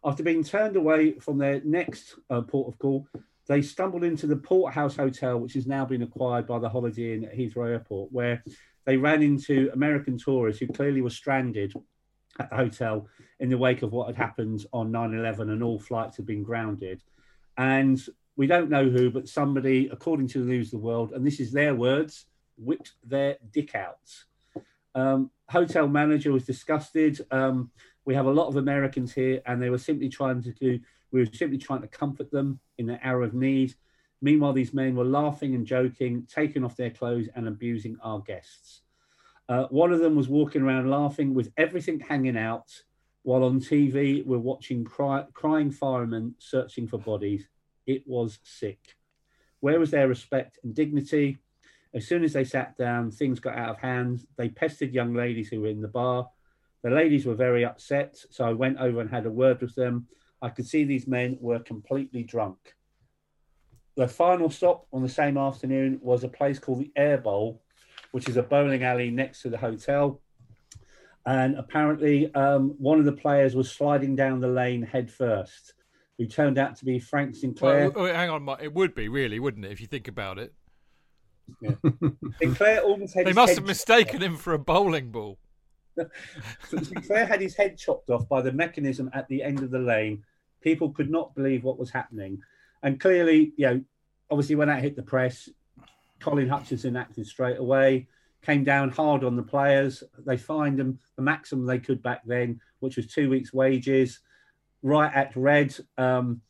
After being turned away from their next uh, port of call, they stumbled into the Posthouse Hotel, which has now been acquired by the Holiday Inn at Heathrow Airport, where they ran into American tourists who clearly were stranded at the hotel in the wake of what had happened on 9 11 and all flights had been grounded. And we don't know who, but somebody, according to the News of the World, and this is their words, whipped their dick out. Um, hotel manager was disgusted. Um, we have a lot of Americans here, and they were simply trying to do, we were simply trying to comfort them in their hour of need. Meanwhile, these men were laughing and joking, taking off their clothes and abusing our guests. Uh, one of them was walking around laughing with everything hanging out, while on TV we're watching cry, crying firemen searching for bodies. It was sick. Where was their respect and dignity? As soon as they sat down, things got out of hand. They pestered young ladies who were in the bar. The ladies were very upset, so I went over and had a word with them. I could see these men were completely drunk. The final stop on the same afternoon was a place called the Air Bowl, which is a bowling alley next to the hotel. And apparently, um, one of the players was sliding down the lane head first, who turned out to be Frank Sinclair. Well, hang on, Mark. it would be really, wouldn't it, if you think about it? Yeah. [laughs] Sinclair almost had They must have mistaken him for a bowling ball. [laughs] Sinclair had his head chopped off by the mechanism at the end of the lane. People could not believe what was happening. And clearly, you know, obviously when that hit the press, Colin Hutchinson acted straight away, came down hard on the players. They fined them the maximum they could back then, which was two weeks' wages. Right at red. Um,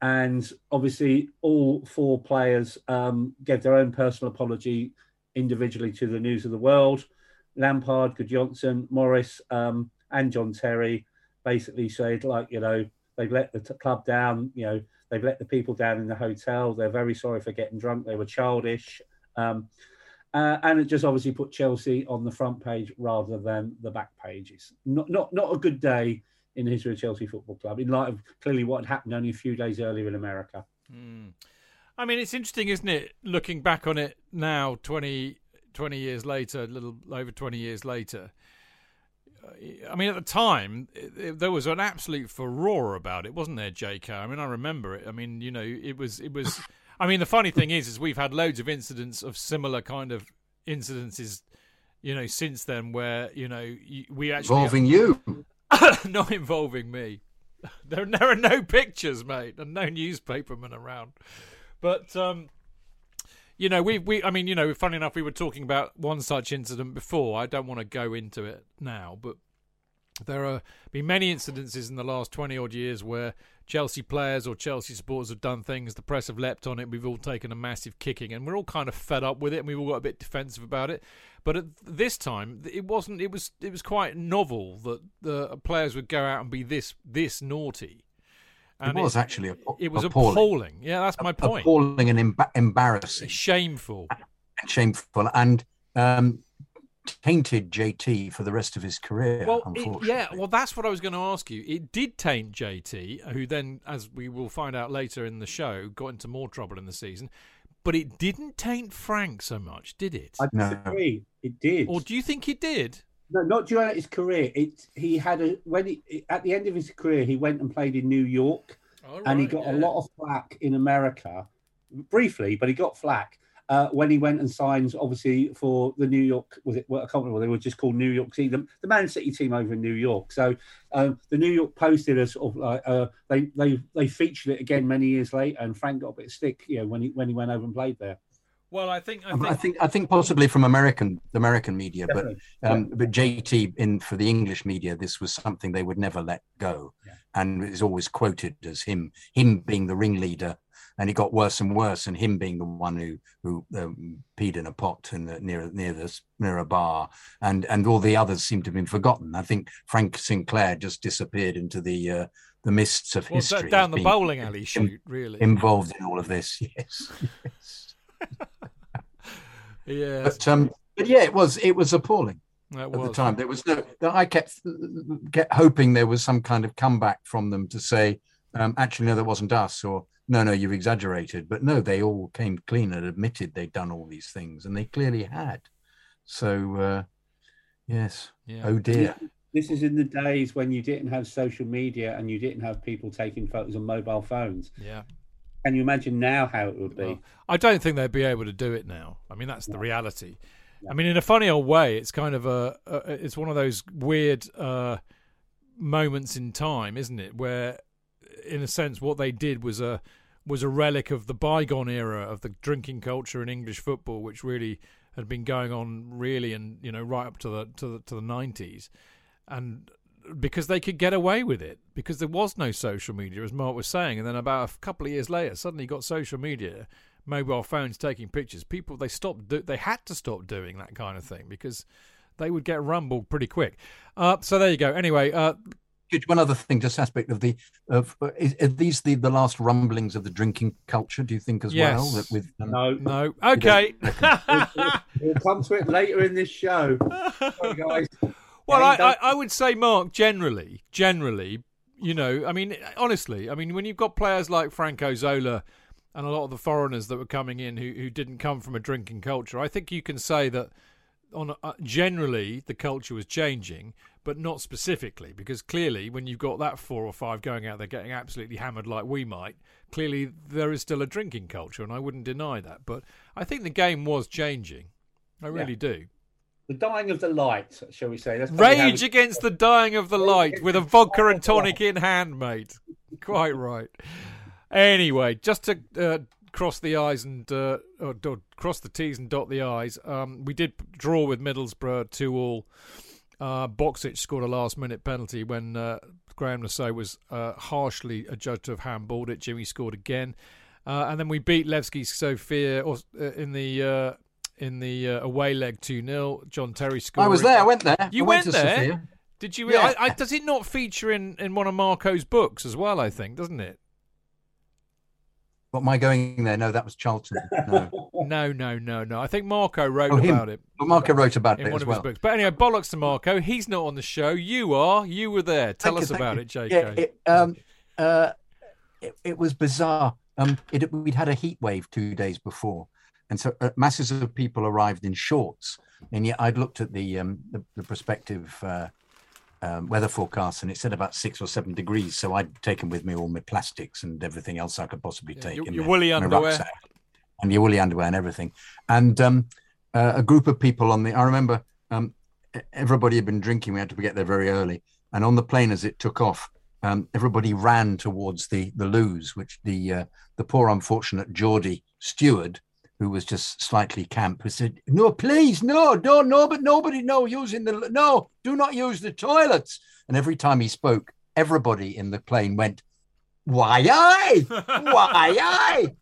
and obviously, all four players um, gave their own personal apology individually to the News of the World. Lampard, Gudjohnsen, Morris, um, and John Terry basically said, like, you know, they've let the t- club down, you know, they've let the people down in the hotel. They're very sorry for getting drunk. They were childish. Um, uh, and it just obviously put Chelsea on the front page rather than the back pages. Not, not, not a good day in the history of Chelsea Football Club, in light of clearly what had happened only a few days earlier in America. I mean, it's interesting, isn't it? Looking back on it now, 20, 20 years later, a little over 20 years later. I mean, at the time, it, it- there was an absolute furore about it, wasn't there, J.K.? I mean, I remember it. I mean, you know, it was, it was. I mean, the funny thing is, is we've had loads of incidents of similar kind of incidences, you know, since then, where you know we actually Involving you. [laughs] not involving me. [laughs] There, there are no pictures, mate, and no newspapermen around. But um, you know, we we I mean, you know, funny enough, we were talking about one such incident before. I don't want to go into it now, but there have been many incidences in the last 20 odd years where Chelsea players or Chelsea supporters have done things, the press have leapt on it, we've all taken a massive kicking, and we're all kind of fed up with it, and we've all got a bit defensive about it. But at this time, it wasn't. It was. It was quite novel that the players would go out and be this this naughty. It was actually appa- It was appalling. appalling. Yeah, that's my point. Appalling and emba- embarrassing. Shameful. and shameful and um, tainted JT for the rest of his career. Well, it, yeah. Well, that's what I was going to ask you. It did taint JT, who then, as we will find out later in the show, got into more trouble in the season. But it didn't taint Frank so much, did it? I No. disagree. It did. Or do you think it did? No, not during his career. It he had a when he at the end of his career he went and played in New York and he got a lot of flack in America, briefly, but he got flack uh, when he went and signed, obviously for the New York was it? Well, I can't remember. They were just called New York City, the, the Man City team over in New York. So um, the New York Post did a sort of like uh, they they they featured it again many years later, and Frank got a bit of stick, you know, when he when he went over and played there. Well, I think I Um, think, I think I think possibly from American the American media, but Definitely. um, but JT in for the English media, this was something they would never let go, Yeah. and is always quoted as him him being the ringleader, and it got worse and worse, and him being the one who who um, peed in a pot in the, near near this near a bar, and and all the others seem to have been forgotten. I think Frank Sinclair just disappeared into the uh, the mists of well, history. down the bowling alley shoot, really. involved in all of this. [laughs] Yes. yes. [laughs] yeah, but um but yeah it was it was appalling that at was. the time there was no i kept kept hoping there was some kind of comeback from them to say um actually no that wasn't us or no no you've exaggerated but no they all came clean and admitted they'd done all these things and they clearly had so uh yes Yeah. oh dear This is in the days when you didn't have social media and you didn't have people taking photos on mobile phones. Yeah. Can you imagine now how it would be? Well, I don't think they'd be able to do it now. I mean, that's the reality. I mean, in a funny old way, it's kind of a, a it's one of those weird uh, moments in time, isn't it? Where, in a sense, what they did was a was a relic of the bygone era of the drinking culture in English football, which really had been going on really and you know right up to the to the to the nineties, and because they could get away with it because there was no social media, as Mark was saying, and then about a couple of years later, suddenly got social media, mobile phones taking pictures. People they stopped, do, they had to stop doing that kind of thing because they would get rumbled pretty quick. Uh, so there you go. Anyway, uh, one other thing, just aspect of the of uh, is, are these the the last rumblings of the drinking culture? Do you think as Yes. well that with um, No, no, okay. [laughs] we'll come to it later in this show. Sorry, guys. Well, I, I, I would say, Mark, generally, generally, you know, I mean, honestly, I mean, when you've got players like Franco Zola and a lot of the foreigners that were coming in who, who didn't come from a drinking culture, I think you can say that on uh, generally the culture was changing, but not specifically, because clearly when you've got that four or five going out there getting absolutely hammered like we might, clearly there is still a drinking culture, and I wouldn't deny that. But I think the game was changing. I really do. The dying of the light, shall we say? Rage we- against the dying of the light with a vodka and tonic in hand, mate. Quite right. Anyway, just to uh, cross the I's and uh, or, or cross the T's and dot the I's, um, we did draw with Middlesbrough two all. Uh, Boksic scored a last minute penalty when uh, Graeme Le Saux was uh, harshly adjudged to have handballed it. Jimmy scored again. Uh, and then we beat Levski Sofia uh, in the uh, in the uh, away leg 2 0. John Terry scored. I was there. I went there. You I went, went there? Did you? Yeah. I, I, does it not feature in, in one of Marco's books as well? I think, doesn't it? What am I going there? No, that was Charlton. No, [laughs] No, no, no, no. I think Marco wrote Oh, about it but Marco wrote about in it one of well. his books. But anyway, bollocks to Marco. He's not on the show. You are. You were there. Tell Thank us you, about you. it, JK. Yeah, it, um, uh, it, it was bizarre. Um, it, we'd had a heat wave two days before, and so uh, masses of people arrived in shorts. And yet, I'd looked at the um, the, the prospective uh, um, weather forecast, and it said about six or seven degrees. So I'd taken with me all my plastics and everything else I could possibly Yeah, take. your- in your my- woolly underwear. rucksack. and your woolly underwear and everything. And um, uh, a group of people on the, I remember um, everybody had been drinking. We had to get there very early. And on the plane, as it took off, um, everybody ran towards the the loos, which the uh, the poor unfortunate Geordie steward, who was just slightly camp, who said, "No, please, no, don't, no, but nobody, no, using the no, do not use the toilets." And every time he spoke, everybody in the plane went, "Why I? Why [laughs] I?"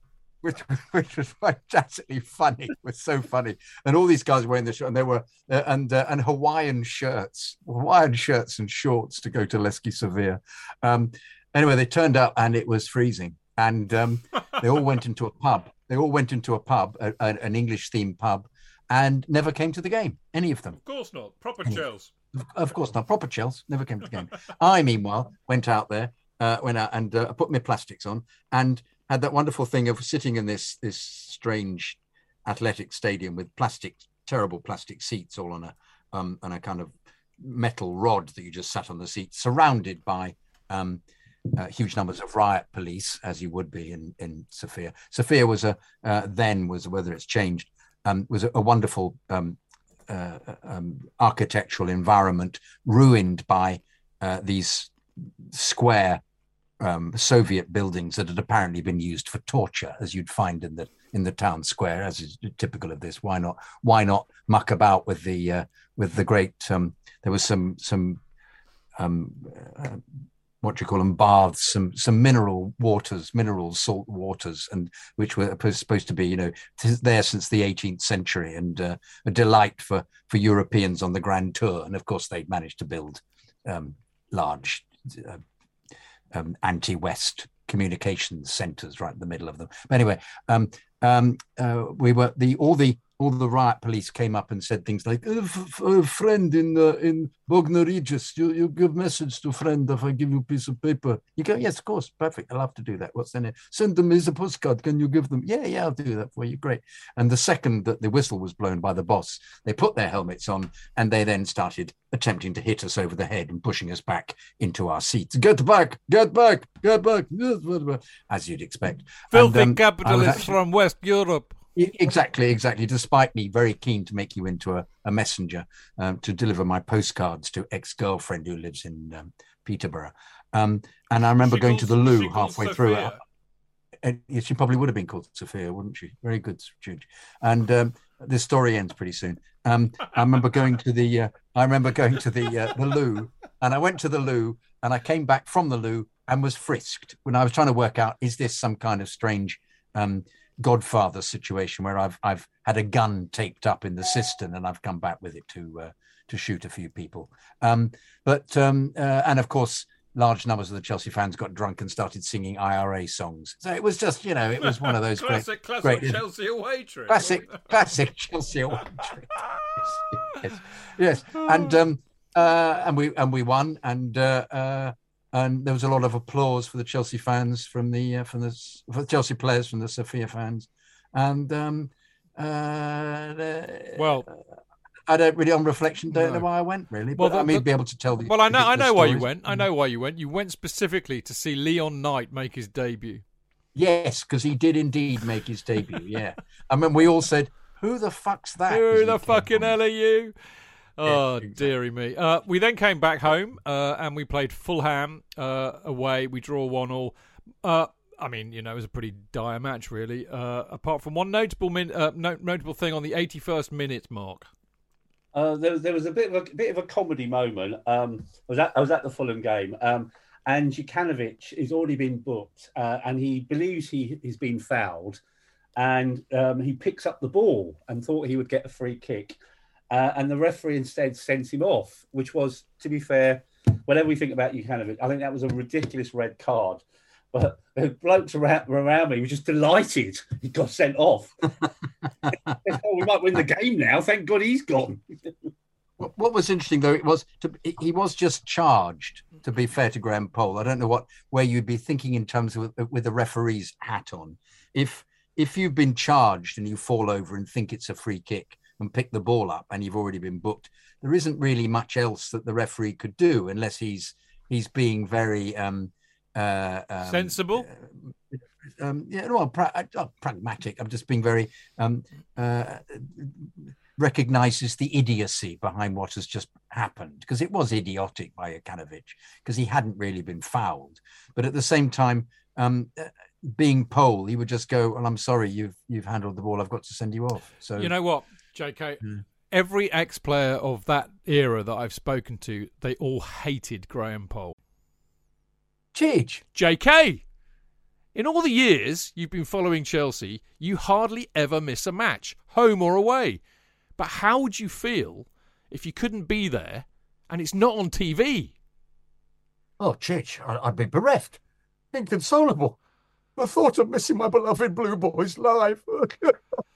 Which, which was fantastically funny. It was so funny, and all these guys were wearing the shirt, and they were uh, and uh, and Hawaiian shirts, Hawaiian shirts and shorts to go to Leski Severe. Um, anyway, they turned up, and it was freezing, and um, they all went into a pub. They all went into a pub, a, a- an English themed pub, and never came to the game. Any of them. Of course not. Proper Chels. Of course not. Proper Chels never came to the game. I, meanwhile, went out there, uh, went out and uh, put my plastics on, and had that wonderful thing of sitting in this this strange athletic stadium with plastic, terrible plastic seats all on a um, on a kind of metal rod that you just sat on the seat, surrounded by um, uh, huge numbers of riot police, as you would be in in Sofia. Sofia was a uh, then was whether it's changed um, was a, a wonderful um, uh, um, architectural environment ruined by uh, these square um, Soviet buildings that had apparently been used for torture, as you'd find in the in the town square, as is typical of this. Why not? Why not muck about with the uh, with the great? Um, there was some some um, uh, what you call them? Baths, some some mineral waters, mineral salt waters, and which were supposed to be, you know, there since the 18th century, and uh, a delight for for Europeans on the Grand Tour. And of course, they'd managed to build um, large uh, um, anti-West communications centers right in the middle of them. But anyway, um, um, uh, we were the all the all the riot police came up and said things like, "A f- f- friend in uh, in Bognor Regis, you, you give message to friend if I give you a piece of paper. You go, yes, of course, perfect. I'll have to do that. What's in it? Send them is a postcard. Can you give them? Yeah, yeah, I'll do that for you. Great. And the second that the whistle was blown by the boss, they put their helmets on and they then started attempting to hit us over the head and pushing us back into our seats. Get back, get back, get back, as you'd expect. Filthy And, um, capitalists actually- from West Europe. Exactly, exactly. Despite me very keen to make you into a, a messenger um, to deliver my postcards to ex girlfriend who lives in um, Peterborough. Um, and I remember She going to the loo calls halfway through. Sophia. And she probably would have been called Sophia, wouldn't she? Very good, Jude. And um, this story ends pretty soon. Um, I remember going to the. Uh, I remember going to the uh, the loo, and I went to the loo, and I came back from the loo and was frisked when I was trying to work out is this some kind of strange um, Godfather situation where I've I've had a gun taped up in the cistern and I've come back with it to uh, to shoot a few people. Um, but um, uh, and of course, large numbers of the Chelsea fans got drunk and started singing IRA songs. So it was just you know it was one of those [laughs] great, classic, classic great Chelsea away trip. classic classic Chelsea away trip. [laughs] yes, yes, and um, uh, and we and we won, and uh, uh, and there was a lot of applause for the Chelsea fans from the uh, from the for Chelsea players from the Sofia fans, and um, uh, Well, I don't really, on reflection, don't No. know why I went really, Well, but I the- mean, be able to tell the well, I know, I know why you went. I know why you went. You went specifically to see Leon Knight make his debut. Yes, because he did indeed make his debut. Yeah, I mean, we all said, "Who the fuck's that?" Who the fucking hell are you? Oh, exactly. dearie me. Uh, we then came back home uh, and we played Fulham uh, away. We draw one all. Uh, I mean, you know, it was a pretty dire match, really. Uh, apart from one notable min- uh, no- notable thing on the 81st minute mark. Uh, there, was- there was a bit of a bit of a comedy moment. Um, I was at I was at the Fulham game, um, and Jokanovic has already been booked, uh, and he believes he has been fouled, and um, he picks up the ball and thought he would get a free kick, uh, and the referee instead sends him off, which was, to be fair, whatever we think about Jokanovic, I think that was a ridiculous red card. But the blokes around, around me were just delighted he got sent off. [laughs] oh, we might win the game now. Thank God he's gone. What what was interesting though, it was to, he was just charged. To be fair to Graham Poll, I don't know what where you'd be thinking in terms of with the referee's hat on. If if you've been charged and you fall over and think it's a free kick and pick the ball up and you've already been booked, there isn't really much else that the referee could do unless he's he's being very um, uh, um, Sensible? um, yeah, well, pra- uh, pragmatic. I'm just being very um, uh, recognizes the idiocy behind what has just happened because it was idiotic by Jokanovic because he hadn't really been fouled, but at the same time, um, uh, being Poll, he would just go, "Well, I'm sorry, you've you've handled the ball. I've got to send you off." So You know what, JK? Every ex player of that era that I've spoken to, they all hated Graham Poll. Chidge, JK, in all the years you've been following Chelsea, you hardly ever miss a match, home or away. But how would you feel if you couldn't be there and it's not on TV? oh I- I'd be bereft, inconsolable. The thought of missing my beloved Blue Boys live. [laughs]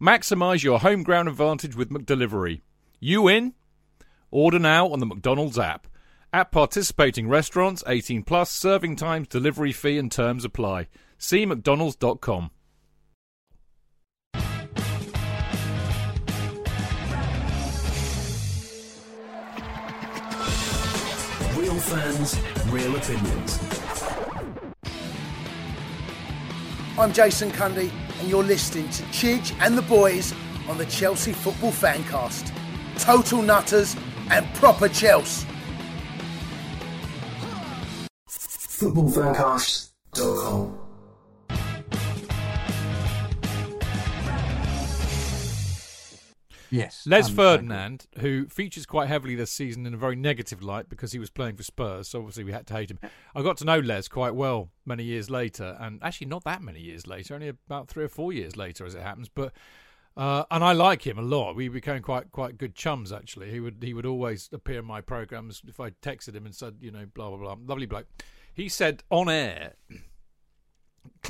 Maximise your home ground advantage with McDelivery. You in? Order now on the McDonald's app. At participating restaurants, 18 plus, serving times, delivery fee and terms apply. See mcdonalds.com. Real fans, real opinions. I'm Jason Cundy, and you're listening to Chidge and the boys on the Chelsea Football Fancast. Total nutters and proper Chelsea. Footballfancast.com. Yes. Les Ferdinand, who features quite heavily this season in a very negative light because he was playing for Spurs, so obviously we had to hate him. I got to know Les quite well many years later, and actually not that many years later, only about three or four years later, as it happens. But uh, and I like him a lot. We became quite quite good chums actually. He would he would always appear in my programs if I texted him and said you know blah blah blah. Lovely bloke. He said on air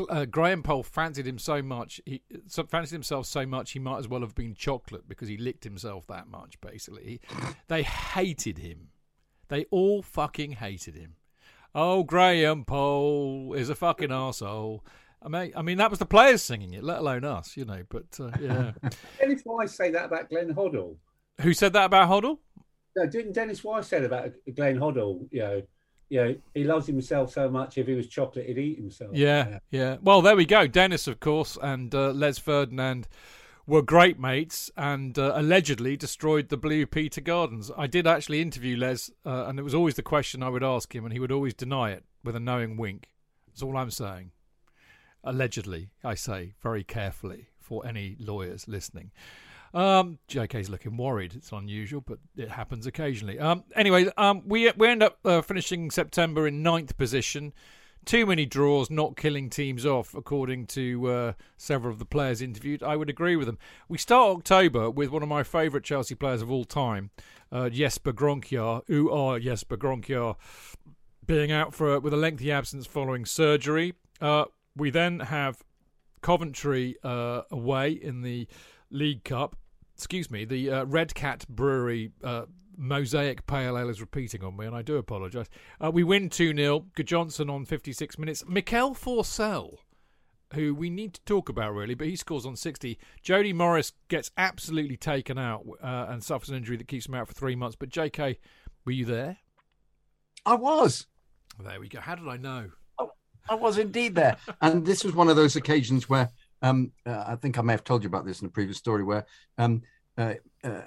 uh, Graham Poll fancied him so much, he fancied himself so much, he might as well have been chocolate because he licked himself that much. Basically, [laughs] they hated him. They all fucking hated him. Oh, Graham Poll is a fucking asshole. I mean, I mean that was the players singing it, let alone us, you know. But uh, yeah, [laughs] Dennis Wise say that about Glenn Hoddle? who said that about Hoddle? No, didn't Dennis Wise say about Glenn Hoddle? You know, you know, he loves himself so much. If he was chocolate, he'd eat himself. Yeah, yeah. Well, there we go. Dennis, of course, and uh, Les Ferdinand were great mates and uh, allegedly destroyed the Blue Peter Gardens. I did actually interview Les, uh, and it was always the question I would ask him, and he would always deny it with a knowing wink. That's all I'm saying. Allegedly, I say very carefully for any lawyers listening. Um, JK's looking worried. It's unusual, but it happens occasionally. Um, anyway, um, we we end up uh, finishing September in ninth position. Too many draws, not killing teams off, according to uh, several of the players interviewed. I would agree with them. We start October with one of my favourite Chelsea players of all time, uh, Jesper Gronkjar. Who are Jesper Gronkjar? Being out for with a lengthy absence following surgery. Uh, we then have Coventry uh, away in the League Cup excuse me, the uh, Red Cat Brewery uh, Mosaic Pale Ale is repeating on me, and I do apologise. Uh, we win 2 0. Johnson on 56 minutes. Mikael Forssell, who we need to talk about really, but he scores on 60. Jody Morris gets absolutely taken out uh, and suffers an injury that keeps him out for three months. But JK, were you there? I was. There we go. How did I know? I was indeed there. and this was one of those occasions where um, uh, I think I may have told you about this in a previous story where um, uh, uh,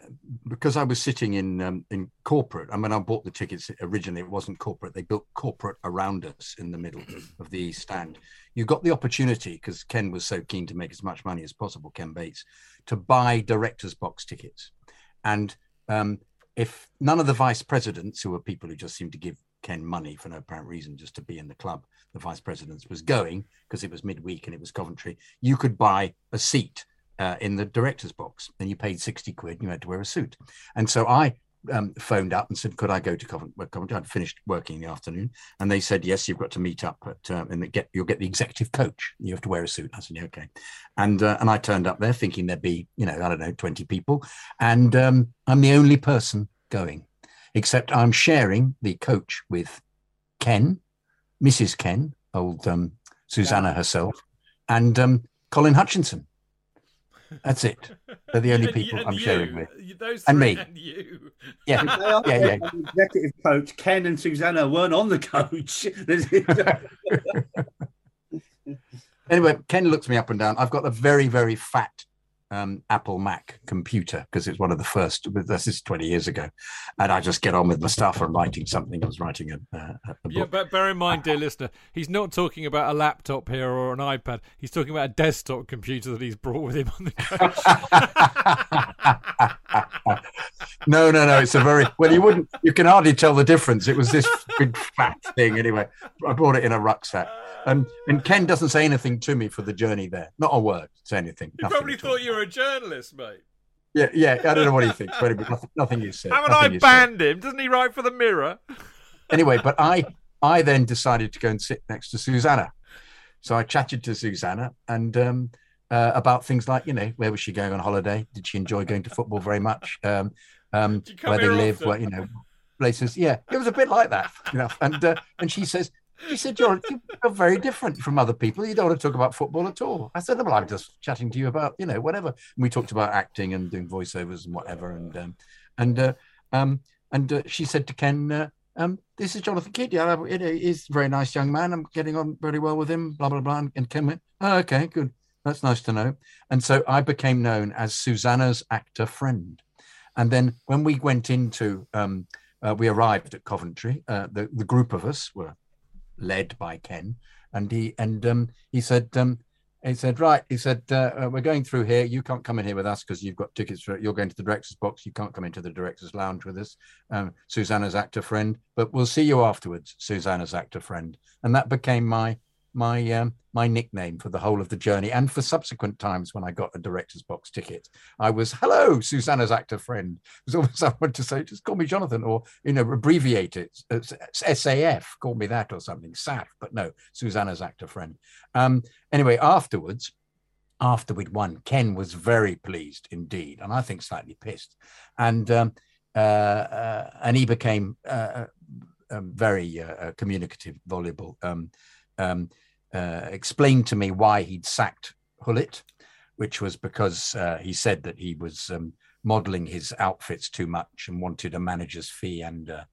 because I was sitting in um, in corporate. I mean, I bought the tickets originally. It wasn't corporate. They built corporate around us in the middle [clears throat] of the East Stand. You got the opportunity because Ken was so keen to make as much money as possible. Ken Bates to buy directors' box tickets, and um, if none of the vice presidents, who were people who just seemed to give Ken money for no apparent reason just to be in the club, the vice presidents was going because it was midweek and it was Coventry. You could buy a seat uh, in the director's box. and you paid 60 quid and you had to wear a suit. And so I um, phoned up and said, could I go to Coventry? I'd finished working in the afternoon. And they said, yes, you've got to meet up at, uh, and get, you'll get the executive coach. You have to wear a suit. I said, yeah, okay. And, uh, and I turned up there thinking there'd be, you know, I don't know, 20 people. And um, I'm the only person going, except I'm sharing the coach with Ken, Mrs. Ken, old um, Susanna herself, and um, Colin Hutchinson. That's it. They're the [laughs] only And people I'm and sharing with. Those And me. And you. Yeah, [laughs] They yeah, yeah. Executive coach Ken and Susanna weren't on the coach. [laughs] Anyway, Ken looks me up and down. I've got a very, very fat um, Apple Mac computer because it's one of the first. This is 20 years ago, and I just get on with my stuff. I'm writing something. I was writing a, a, a Yeah, book. but bear in mind, dear listener, he's not talking about a laptop here or an iPad. He's talking about a desktop computer that he's brought with him on the coach. [laughs] no, no, no. It's a very well. You wouldn't. You can hardly tell the difference. It was this big fat thing. Anyway, I brought it in a rucksack. And and Ken doesn't say anything to me for the journey there. Not a word. Say anything. He probably thought you were a journalist, mate. Yeah, yeah. I don't know what he thinks, but [laughs] nothing, nothing is said. Haven't I is said. banned him? Doesn't he write for the Mirror? [laughs] anyway, but I I then decided to go and sit next to Susanna. So I chatted to Susanna and um, uh, about things like, you know, where was she going on holiday? Did she enjoy going to football very much? Um, um, Do you come where they live, often? where, you know, places. Yeah, it was a bit like that, you know. And uh, and she says, she said, you're, you're very different from other people. You don't want to talk about football at all. I said, well, I'm just chatting to you about, you know, whatever. And we talked about acting and doing voiceovers and whatever. And um, and uh, um, and uh, she said to Ken, uh, um, this is Jonathan Kydd. Yeah, you know, he's a very nice young man. I'm getting on very well with him. Blah blah blah. And Ken went, oh, okay, good. That's nice to know. And so I became known as Susanna's actor friend. And then when we went into, um, uh, we arrived at Coventry. Uh, the the group of us were led by Ken, and he and um, he said. Um, he said, "Right." He said, uh, uh, "We're going through here. You can't come in here with us because you've got tickets. For, you're going to the director's box. You can't come into the director's lounge with us." Um, Susanna's actor friend, but we'll see you afterwards. Susanna's actor friend, and that became my my um, my nickname for the whole of the journey, and for subsequent times when I got a director's box ticket, I was "Hello, Susanna's actor friend." It was always [laughs] someone to say, "Just call me Jonathan," or you know, abbreviate it, It's SAF. Call me that or something, SAF. But no, Susanna's actor friend. Um, anyway, afterwards, after we'd won, Ken was very pleased indeed, and I think slightly pissed, and um, uh, uh, and he became uh, um, very uh, communicative, voluble. Um, um, uh, explained to me why he'd sacked Gullit, which was because uh, he said that he was um, modelling his outfits too much and wanted a manager's fee and uh,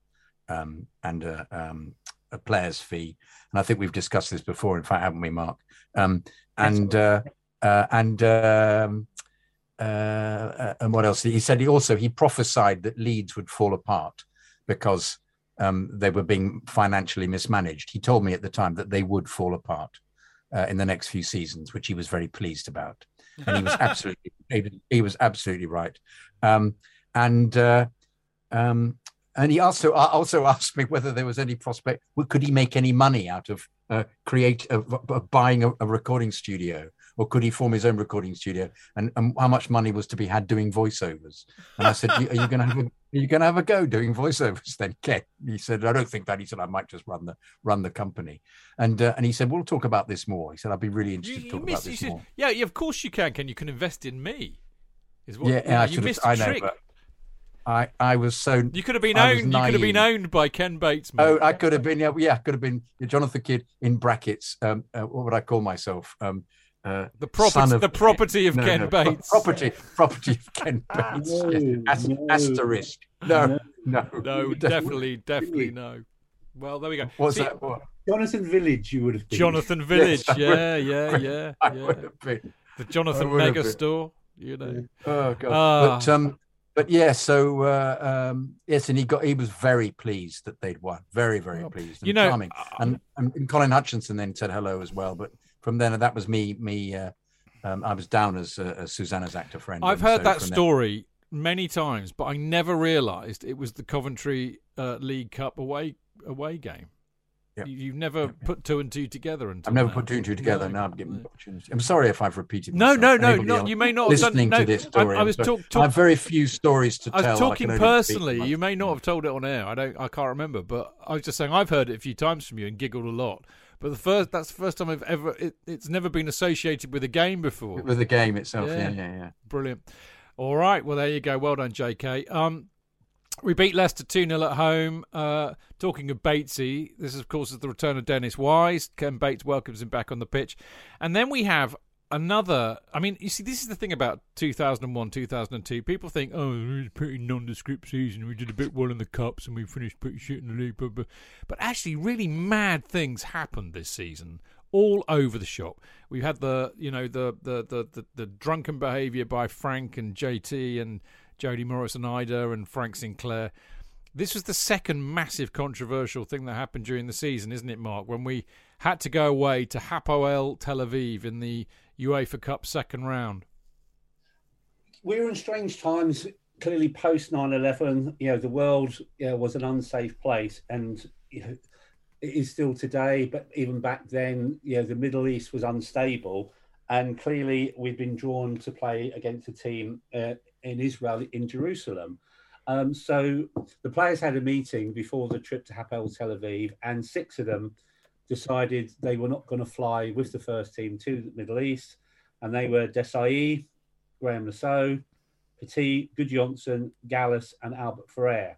um, and a, um, a player's fee. And I think we've discussed this before, in fact, haven't we, Mark? Um, and uh, uh, and um, uh, uh, and what else? He said he also he prophesied that Leeds would fall apart because um, they were being financially mismanaged. He told me at the time that they would fall apart uh, in the next few seasons, which he was very pleased about, and he was [laughs] absolutely he, was absolutely right. Um, and uh, um, and he also uh, also [laughs] asked me whether there was any prospect could he make any money out of uh, create of, of buying a, a recording studio or could he form his own recording studio and, and how much money was to be had doing voiceovers and i said are you going to have a, are you going to have a go doing voiceovers then Ken? he said i don't think that he said i might just run the run the company and uh, and he said we'll talk about this more he said i'd be really interested you to talk missed, about this said, more yeah, yeah, of course you can. Can you can invest in me? Is what yeah, you, I you should missed have, I know, trick. but I, I was so. You could have been I owned. You could have been owned by Ken Bates. mate. Oh, I could have been. Yeah, yeah, could have been Jonathan Kydd in brackets. Um, uh, what would I call myself? Um, uh, the property, of- the property of no, Ken no, pro- Bates. [laughs] Property, property of Ken [laughs] Bates. No, yes. As- no. Asterisk. No, no, No, [laughs] definitely, definitely no. Well, there we go. What's See, that? What? Jonathan Village, you would have been. Jonathan Village. I would- yeah, yeah, yeah, I yeah. would have been. The Jonathan I Mega. Store. You know. Oh god. Ah. But um, but yeah. So uh, um, yes, and he got he was very pleased that they'd won. Very, very pleased. And you know, charming. And, and and Colin Hutchinson then said hello as well. But from then, that was me. Me. Uh, um, I was down as, uh, as Susanna's actor friend. I've heard so that from then- story many times, but I never realised it was the Coventry uh, League Cup away away game. Yep. You, you've never put two and two together until I've never now. put two and two together. No, Now I'm getting no. the opportunity. I'm sorry if I've repeated. No, myself. no, no, else you may not have done. listening No, to this I- story. I, I'm was sorry. talk, I have very few stories to I tell. was can talking personally. You may not have told it on air. I don't. I can't remember. But I was just saying I've heard it a few times from you and giggled a lot. But the first that's the first time I've ever. It, it's never been associated with a game before. with the game itself. Yeah. Yeah, yeah, yeah. Brilliant. All right. Well, there you go. Well done, J.K. Um, we beat Leicester 2 0 at home. Uh, talking of Batesy, this, of course, is the return of Dennis Wise. Ken Bates welcomes him back on the pitch. And then we have another. I mean, you see, this is the thing about 2001, 2002. People think, oh, it was a pretty nondescript season. We did a bit well in the Cups and we finished pretty shit in the league. But, but, but actually, really mad things happened this season. All over the shop. We had the, you know, the the the the, the drunken behaviour by Frank and JT and jody Morris and Eidur and Frank Sinclair. This was the second massive controversial thing that happened during the season, isn't it, Mark? When we had to go away to Hapoel Tel Aviv in the UEFA Cup second round. we're in strange times. Clearly, post 9 11, you know, the world you know, was an unsafe place. And, you know, it is still today. But even back then, you know, the Middle East was unstable. And clearly, we've been drawn to play against a team uh, in Israel, in Jerusalem. Um, so the players had a meeting before the trip to Hapoel Tel Aviv, and six of them decided they were not going to fly with the first team to the Middle East, and they were Desailly, Graham Lasso, Petit, Gudjohnsen, Gallas, and Albert Ferrer.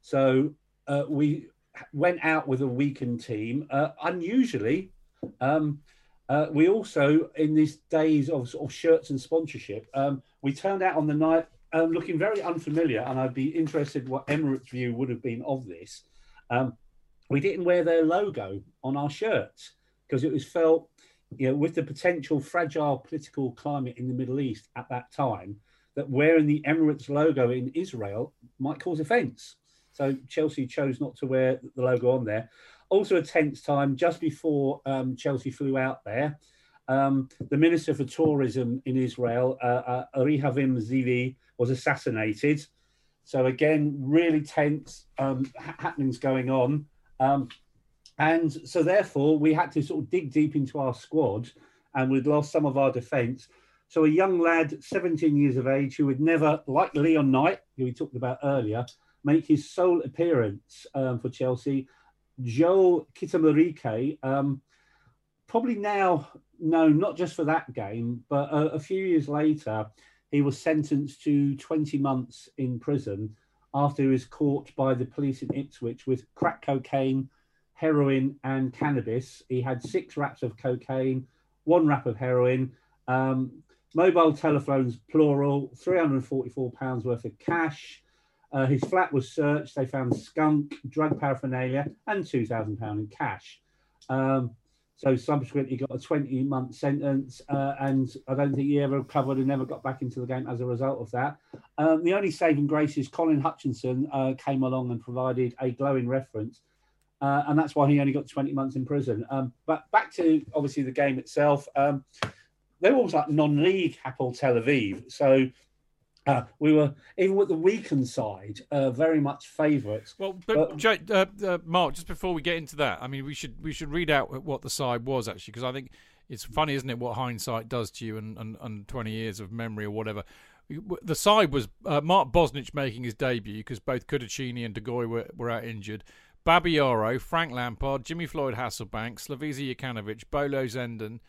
So uh, we went out with a weakened team. Uh, unusually, um, uh, we also, in these days of, of shirts and sponsorship, um, we turned out on the night um, looking very unfamiliar, and I'd be interested what Emirates' view would have been of this. Um, we didn't wear their logo on our shirts because it was felt, you know, with the potential fragile political climate in the Middle East at that time, that wearing the Emirates logo in Israel might cause offence. So Chelsea chose not to wear the logo on there. Also, a tense time just before um, Chelsea flew out there. Um, the Minister for Tourism in Israel, uh, uh, Ze'evi, was assassinated. So again, really tense um, ha- happenings going on. Um, and so therefore, we had to sort of dig deep into our squad, and we'd lost some of our defence. So a young lad, 17 years of age, who would never, like Leon Knight, who we talked about earlier, make his sole appearance um, for Chelsea, Joel Kitamirike, um, probably now known not just for that game, but a, a few years later, he was sentenced to 20 months in prison after he was caught by the police in Ipswich with crack cocaine, heroin, and cannabis. He had six wraps of cocaine, one wrap of heroin, um, mobile telephones, plural, £344 worth of cash. Uh, his flat was searched. They found skunk, drug paraphernalia, and £2,000 in cash. Um, so subsequently got a 20 month sentence, uh, and I don't think he ever recovered and never got back into the game as a result of that. Um, the only saving grace is Colin Hutchinson uh, came along and provided a glowing reference, uh, and that's why he only got 20 months in prison. Um, but back to obviously the game itself, um, they were almost like non league Hapoel Tel Aviv. So uh, we were even with the weakened side, uh, very much favourites. Well, but, Jay, uh, uh, Mark, just before we get into that, I mean, we should we should read out what the side was actually, because I think it's funny, isn't it, what hindsight does to you and, and, and twenty years of memory or whatever. The side was uh, Mark Bosnich making his debut because both Cudicini and De were, were out injured. Babayaro, Frank Lampard, Jimmy Floyd Hasselbaink, Slavisa Jokanovic, Bolo Zenden,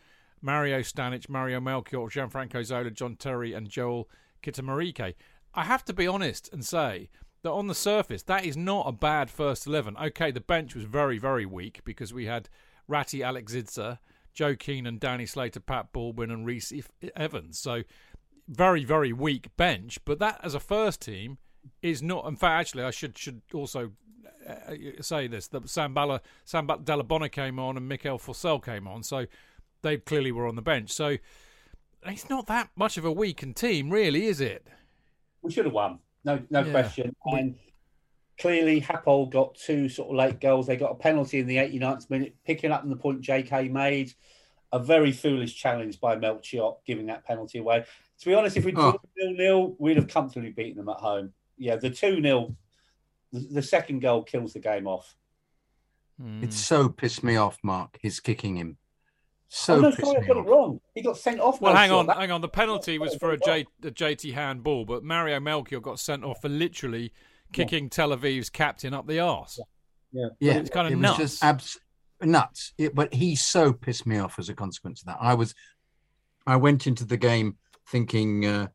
Mario Stanic, Mario Melchiot, Gianfranco Zola, John Terry, and Joel Kitamirike. I have to be honest and say that on the surface, that is not a bad first 11. Okay, the bench was very, very weak because we had Ratty Alexica, Joe Keenan, Danny Slater, Pat Baldwin, and Rhys Evans. So, very, very weak bench. But that, as a first team, is not. In fact, actually, I should should also uh, say this: that Sam Balla, Sam Dalla Bona came on, and Mikael Forssell came on. So, they clearly were on the bench. So, it's not that much of a weakened team, really, is it? We should have won, no, no yeah. question. And clearly, Hapoel got two sort of late goals. They got a penalty in the 89th minute, picking up on the point JK made. A very foolish challenge by Melchiot, giving that penalty away. To be honest, if we'd oh. nil nil, we'd have comfortably beaten them at home. Yeah, the two 0 the, the second goal kills the game off. It so pissed me off, Mark. His kicking him. So oh, no, sorry, I got it wrong. He got sent off. Well, hang on, that... hang on. The penalty was for a, J, a JT handball, but Mario Melchiot got sent off for literally kicking yeah. Tel Aviv's captain up the arse. Yeah, yeah, it's kind of it nuts. Was just abs- nuts. It, but he so pissed me off as a consequence of that. I was, I went into the game thinking, uh,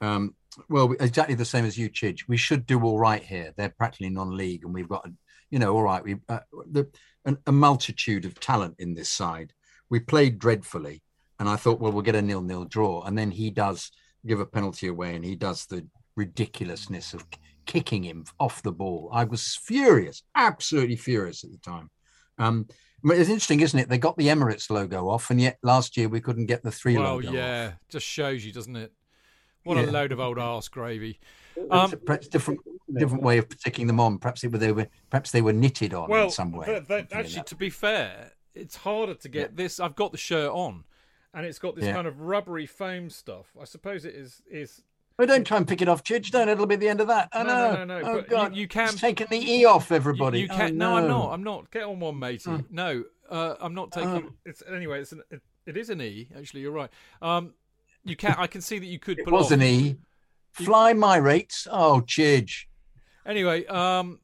um, well, exactly the same as you, Chidge. We should do all right here. They're practically non-league, and we've got, you know, all right. We uh, the, an, a multitude of talent in this side we played dreadfully, and I thought, well, we'll get a nil-nil draw, and then he does give a penalty away, and he does the ridiculousness of kicking him off the ball. I was furious, absolutely furious at the time. Um, it's interesting, isn't it? They got the Emirates logo off, and yet last year we couldn't get the three well, logo. yeah, off. just shows you, doesn't it? What yeah. a load of old arse gravy. Um, perhaps different different way of sticking them on. Perhaps they were perhaps they were knitted on well, in some way. But actually, to be fair, it's harder to get yeah. this. I've got the shirt on, and it's got this yeah. kind of rubbery foam stuff. I suppose it is is. Well, don't try and pick it off, Chidge. Don't. It'll be the end of that. I no, know. No, no, no. Oh, but God. You, you can. It's taking the E off, everybody. You, you can. Oh, no. no, I'm not. I'm not. Get on one, matey. Oh. No, uh, I'm not taking. Oh. It's anyway. It's an. It, it is an E. Actually, you're right. Um, you can. I can see that you could. It was off. an E. Fly my rates. Oh, Chidge. Anyway, um,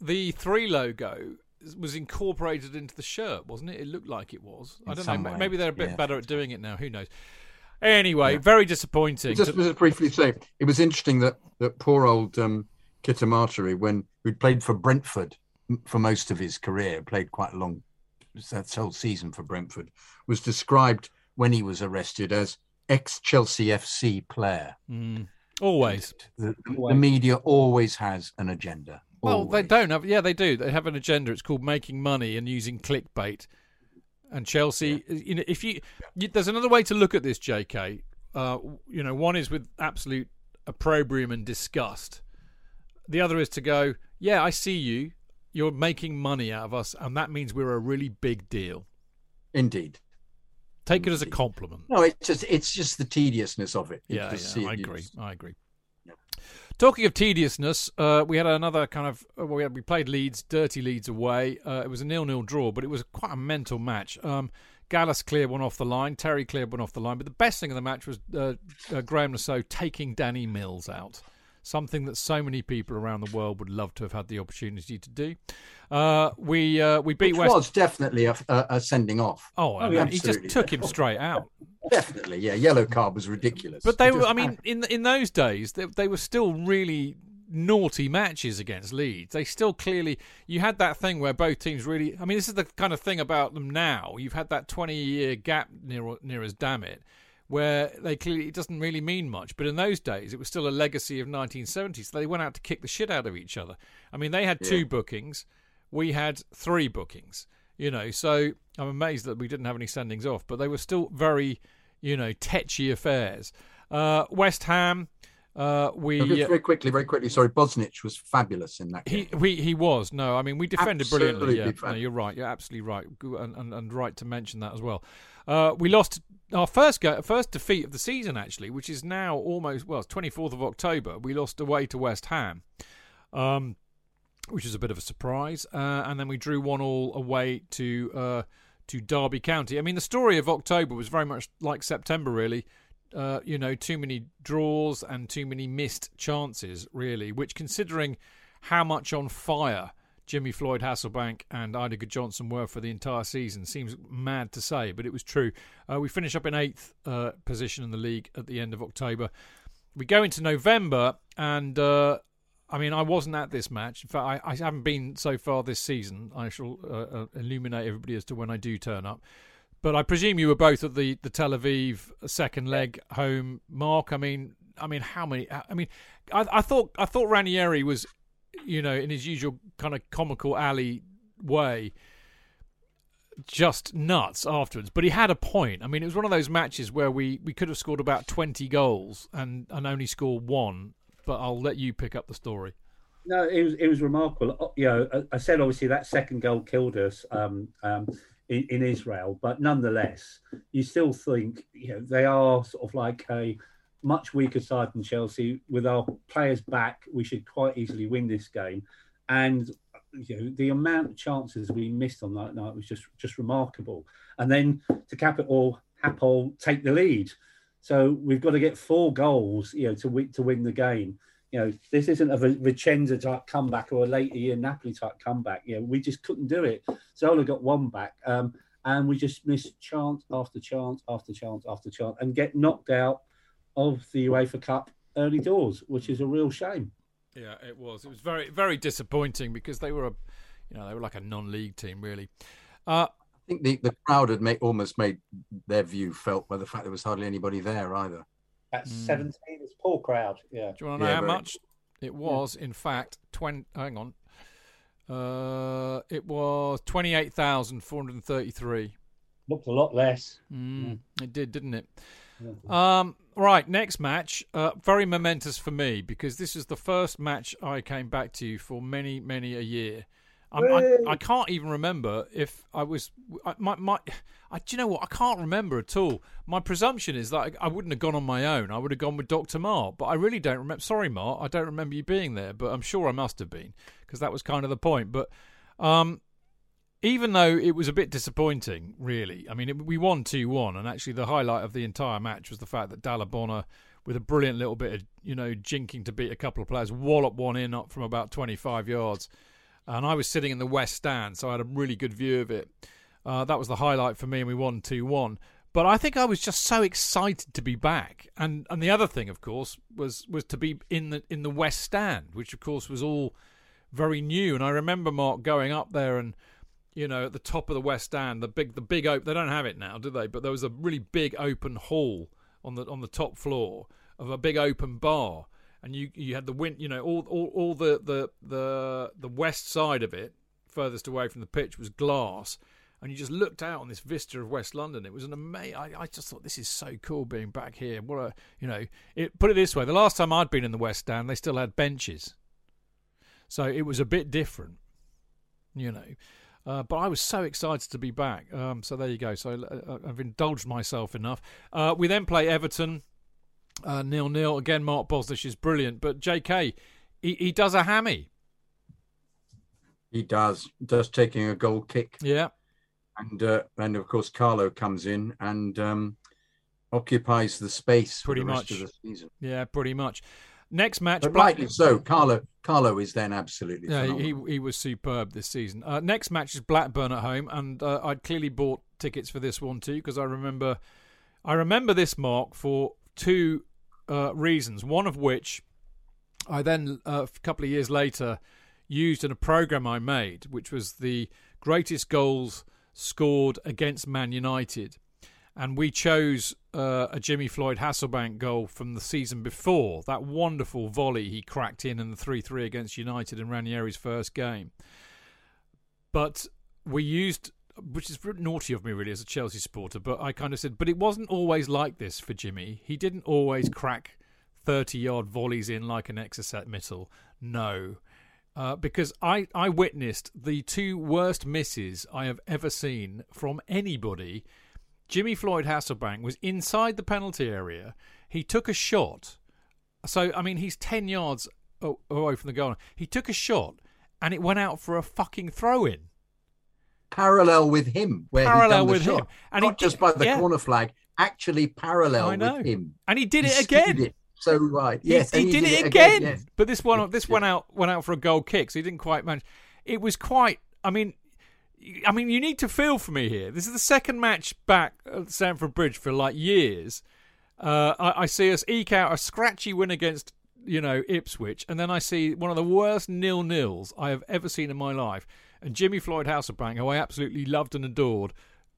the three logo was incorporated into the shirt, wasn't it? It looked like it was. I don't know. way, Maybe they're a bit yeah. better at doing it now. Who knows? Anyway, very disappointing. Just, just briefly say, it was interesting that that poor old um, Kitamatari, when who'd played for Brentford for most of his career, played quite a long that whole season for Brentford, was described when he was arrested as ex Chelsea FC player. Mm, always. The, the media always has an agenda. Well, they don't have. Yeah, they do. They have an agenda. It's called making money and using clickbait. And Chelsea, you know, if you, you, there's another way to look at this, J.K. Uh, you know, one is with absolute opprobrium and disgust. The other is to go, yeah, I see you. You're making money out of us, and that means we're a really big deal. Indeed. Take it as a compliment. No, it's just it's just the tediousness of it. Yeah, yeah I agree. I agree. Talking of tediousness, uh, we had another kind of uh, well, we, had, we played Leeds, dirty Leeds away. Uh, it was a nil-nil draw, but it was quite a mental match. Um, Gallas cleared one off the line, Terry cleared one off the line, but the best thing of the match was uh, uh, Graeme Le Saux taking Danny Mills out. Something that so many people around the world would love to have had the opportunity to do. Uh, we uh, we beat Which West. was definitely a, a, a sending off. Oh, I Oh, mean, yeah, he just took him straight out. [laughs] Definitely, yeah. Yellow card was ridiculous. But they were, I mean, in in those days, they, they were still really naughty matches against Leeds. They still clearly, you had that thing where both teams really, I mean, this is the kind of thing about them now. You've had that 20 year gap near, near as damn it, where they clearly, it doesn't really mean much. But in those days, it was still a legacy of 1970s. So they went out to kick the shit out of each other. I mean, they had two bookings, we had three bookings, you know, so I'm amazed that we didn't have any sendings off, but they were still very, you know, tetchy affairs. Uh, West Ham, uh, we Oh, very quickly, very quickly. Sorry, Bosnich was fabulous in that he we he was no, I mean we defended brilliantly. Yeah, Absolutely no, you're right. You're absolutely right, and, and, and right to mention that as well. Uh, we lost our first go, first defeat of the season actually, which is now almost well, it's 24th of October. We lost away to West Ham, um, which is a bit of a surprise, uh, and then we drew one all away to uh, to Derby County. I mean, the story of October was very much like September, really. Uh, you know, too many draws and too many missed chances, really. Which, considering how much on fire Jimmy Floyd Hasselbaink and Eidur Gudjohnsen were for the entire season, seems mad to say, but it was true. Uh, we finish up in eighth uh, position in the league at the end of October. We go into November, and uh, I mean, I wasn't at this match. In fact, I, I haven't been so far this season. I shall uh, uh, illuminate everybody as to when I do turn up. But I presume you were both at the, the Tel Aviv second leg home, Mark. I mean, I mean, how many? I mean, I, I thought I thought Ranieri was, you know, in his usual kind of comical alley way, just nuts afterwards. But he had a point. I mean, it was one of those matches where we, we could have scored about twenty goals and and only scored one. But I'll let you pick up the story. No, it was it was remarkable. Uh, You know, I- I said obviously that second goal killed us um, um, in, in Israel, but nonetheless, you still think you know they are sort of like a much weaker side than Chelsea. With our players back, we should quite easily win this game. And you know, the amount of chances we missed on that night was just just remarkable. And then to cap it all, Hapoel take the lead. So we've got to get four goals, you know, to win to win the game you know, this isn't a Vicenza type comeback or a later year Napoli type comeback. You know, we just couldn't do it. Zola got one back, um, and we just missed chance after chance after chance after chance, and get knocked out of the UEFA Cup early doors, which is a real shame. Yeah, it was. It was very very disappointing because they were a, you know, they were like a non-league team really. Uh, I think the, the crowd had made, almost made their view felt by the fact there was hardly anybody there either. At 17, it's poor crowd. Yeah. Do you want to know Yeah, how very. much? It was, in fact, twenty. Hang on. Uh, it was twenty-eight thousand four hundred thirty-three. Looked a lot less. Mm, It did, didn't it? Um, right, next match. Uh, very momentous for me because this is the first match I came back to for many, many a year. I'm, I, I can't even remember if I was. I, my, my, I, do you know what? I can't remember at all. My presumption is that I, I wouldn't have gone on my own. I would have gone with Dr. Mark, but I really don't remember. Sorry, Mark, I don't remember you being there, but I'm sure I must have been because that was kind of the point. But um, even though it was a bit disappointing, really. I mean, it, we won 2 1, and actually, the highlight of the entire match was the fact that Dalla Dalabona with a brilliant little bit of you know jinking to beat a couple of players, wallop one in up from about 25 yards, and I was sitting in the west stand, so I had a really good view of it. Uh, that was the highlight for me, and we won two one. But I think I was just so excited to be back, and and the other thing, of course, was was to be in the in the west stand, which of course was all very new. And I remember Mark going up there and you know at the top of the west stand, the big the big open. They don't have it now, do they? But there was a really big open hall on the on the top floor of a big open bar, and you you had the wind, you know, all all, all the, the the the west side of it, furthest away from the pitch, was glass and you just looked out on this vista of West London. It was an amazing. I, I, just thought this is so cool being back here. What a you know. It put it this way: the last time I'd been in the West Stand, they still had benches, so it was a bit different, you know. Uh, but I was so excited to be back. Um, so there you go. So uh, I've indulged myself enough. Uh, we then play Everton, uh, nil nil again. Mark Bosnich is brilliant, but J.K. he, he does a hammy. He does, just taking a goal kick. Yeah and uh, and of course Carlo comes in and um, occupies the space pretty the much of the season. Yeah, pretty much. Next match, but Black- rightly so. Carlo Carlo is then absolutely yeah. Phenomenal. He he was superb this season. Uh, next match is Blackburn at home, and uh, I'd clearly bought tickets for this one too because I remember I remember this mark for two uh, reasons. One of which I then uh, a couple of years later used in a program I made, which was the greatest goals scored against Man United. And we chose uh, a Jimmy Floyd Hasselbaink goal from the season before, that wonderful volley he cracked in in the 3 3 against United in Ranieri's first game. But we used, which is naughty of me really as a Chelsea supporter, but I kind of said, but it wasn't always like this for Jimmy. He didn't always crack 30 yard volleys in like an Exocet Mittel. No uh, because I, I witnessed the two worst misses I have ever seen from anybody. Jimmy Floyd Hasselbaink was inside the penalty area. He took a shot. So, I mean, he's 10 yards away from the goal. He took a shot and it went out for a fucking throw in. Parallel with him, where parallel with shot. him, and not just by the yeah. corner flag, actually parallel with him, and he did he it again. It so right. Yes, he, he did, did, it again. again yes. But this one, this went out went out for a goal kick, so he didn't quite manage. It was quite. I mean, I mean, you need to feel for me here. This is the second match back at Stamford Bridge for like years. Uh, I, I, see us eke out a scratchy win against you know Ipswich, and then I see one of the worst nil nils I have ever seen in my life. And Jimmy Floyd Hasselbaink, who I absolutely loved and adored,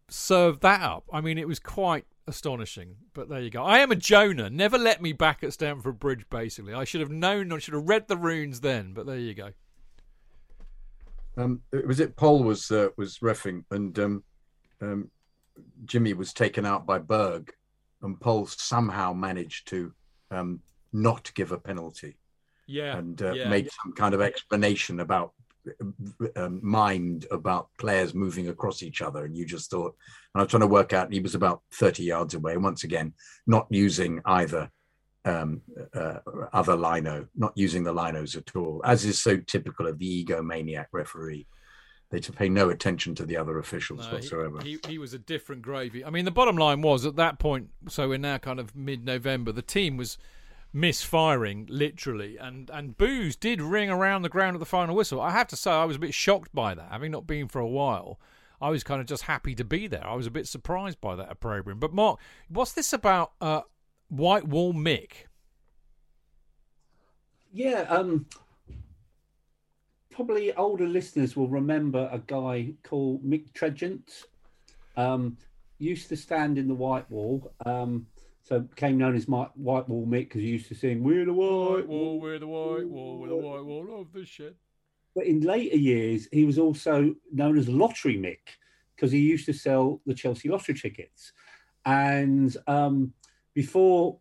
served that up. I mean, it was quite astonishing. But there you go. I am a Jonah. Never let me back at Stamford Bridge, basically. I should have known, I should have read the runes then, but there you go. Um, was it Poll was uh, was refing and um, um, Jimmy was taken out by Berg, and Poll somehow managed to um, not give a penalty. Yeah, and uh, yeah. made some kind of explanation about um, mind about players moving across each other, and you just thought. And I was trying to work out. He was about thirty yards away. Once again, not using either um, uh, other lino, not using the linos at all, as is so typical of the egomaniac referee. They to pay no attention to the other officials no, whatsoever. He, he, he was a different gravy. I mean, the bottom line was at that point. So we're now kind of mid-November. The team was misfiring literally. And and boos did ring around the ground at the final whistle. I have to say i was a bit shocked by that having not been for a while. I was kind of just happy to be there. I was a bit surprised by that program but mark what's this about uh white wall mick? Yeah um probably older listeners will remember a guy called mick tregent. Um used to stand in the white wall. Um so became known as White Wall Mick because he used to sing "We're the White Wall, we're the White Wall, we're the White Wall of the shed." But in later years, he was also known as Lottery Mick because he used to sell the Chelsea lottery tickets. And um, before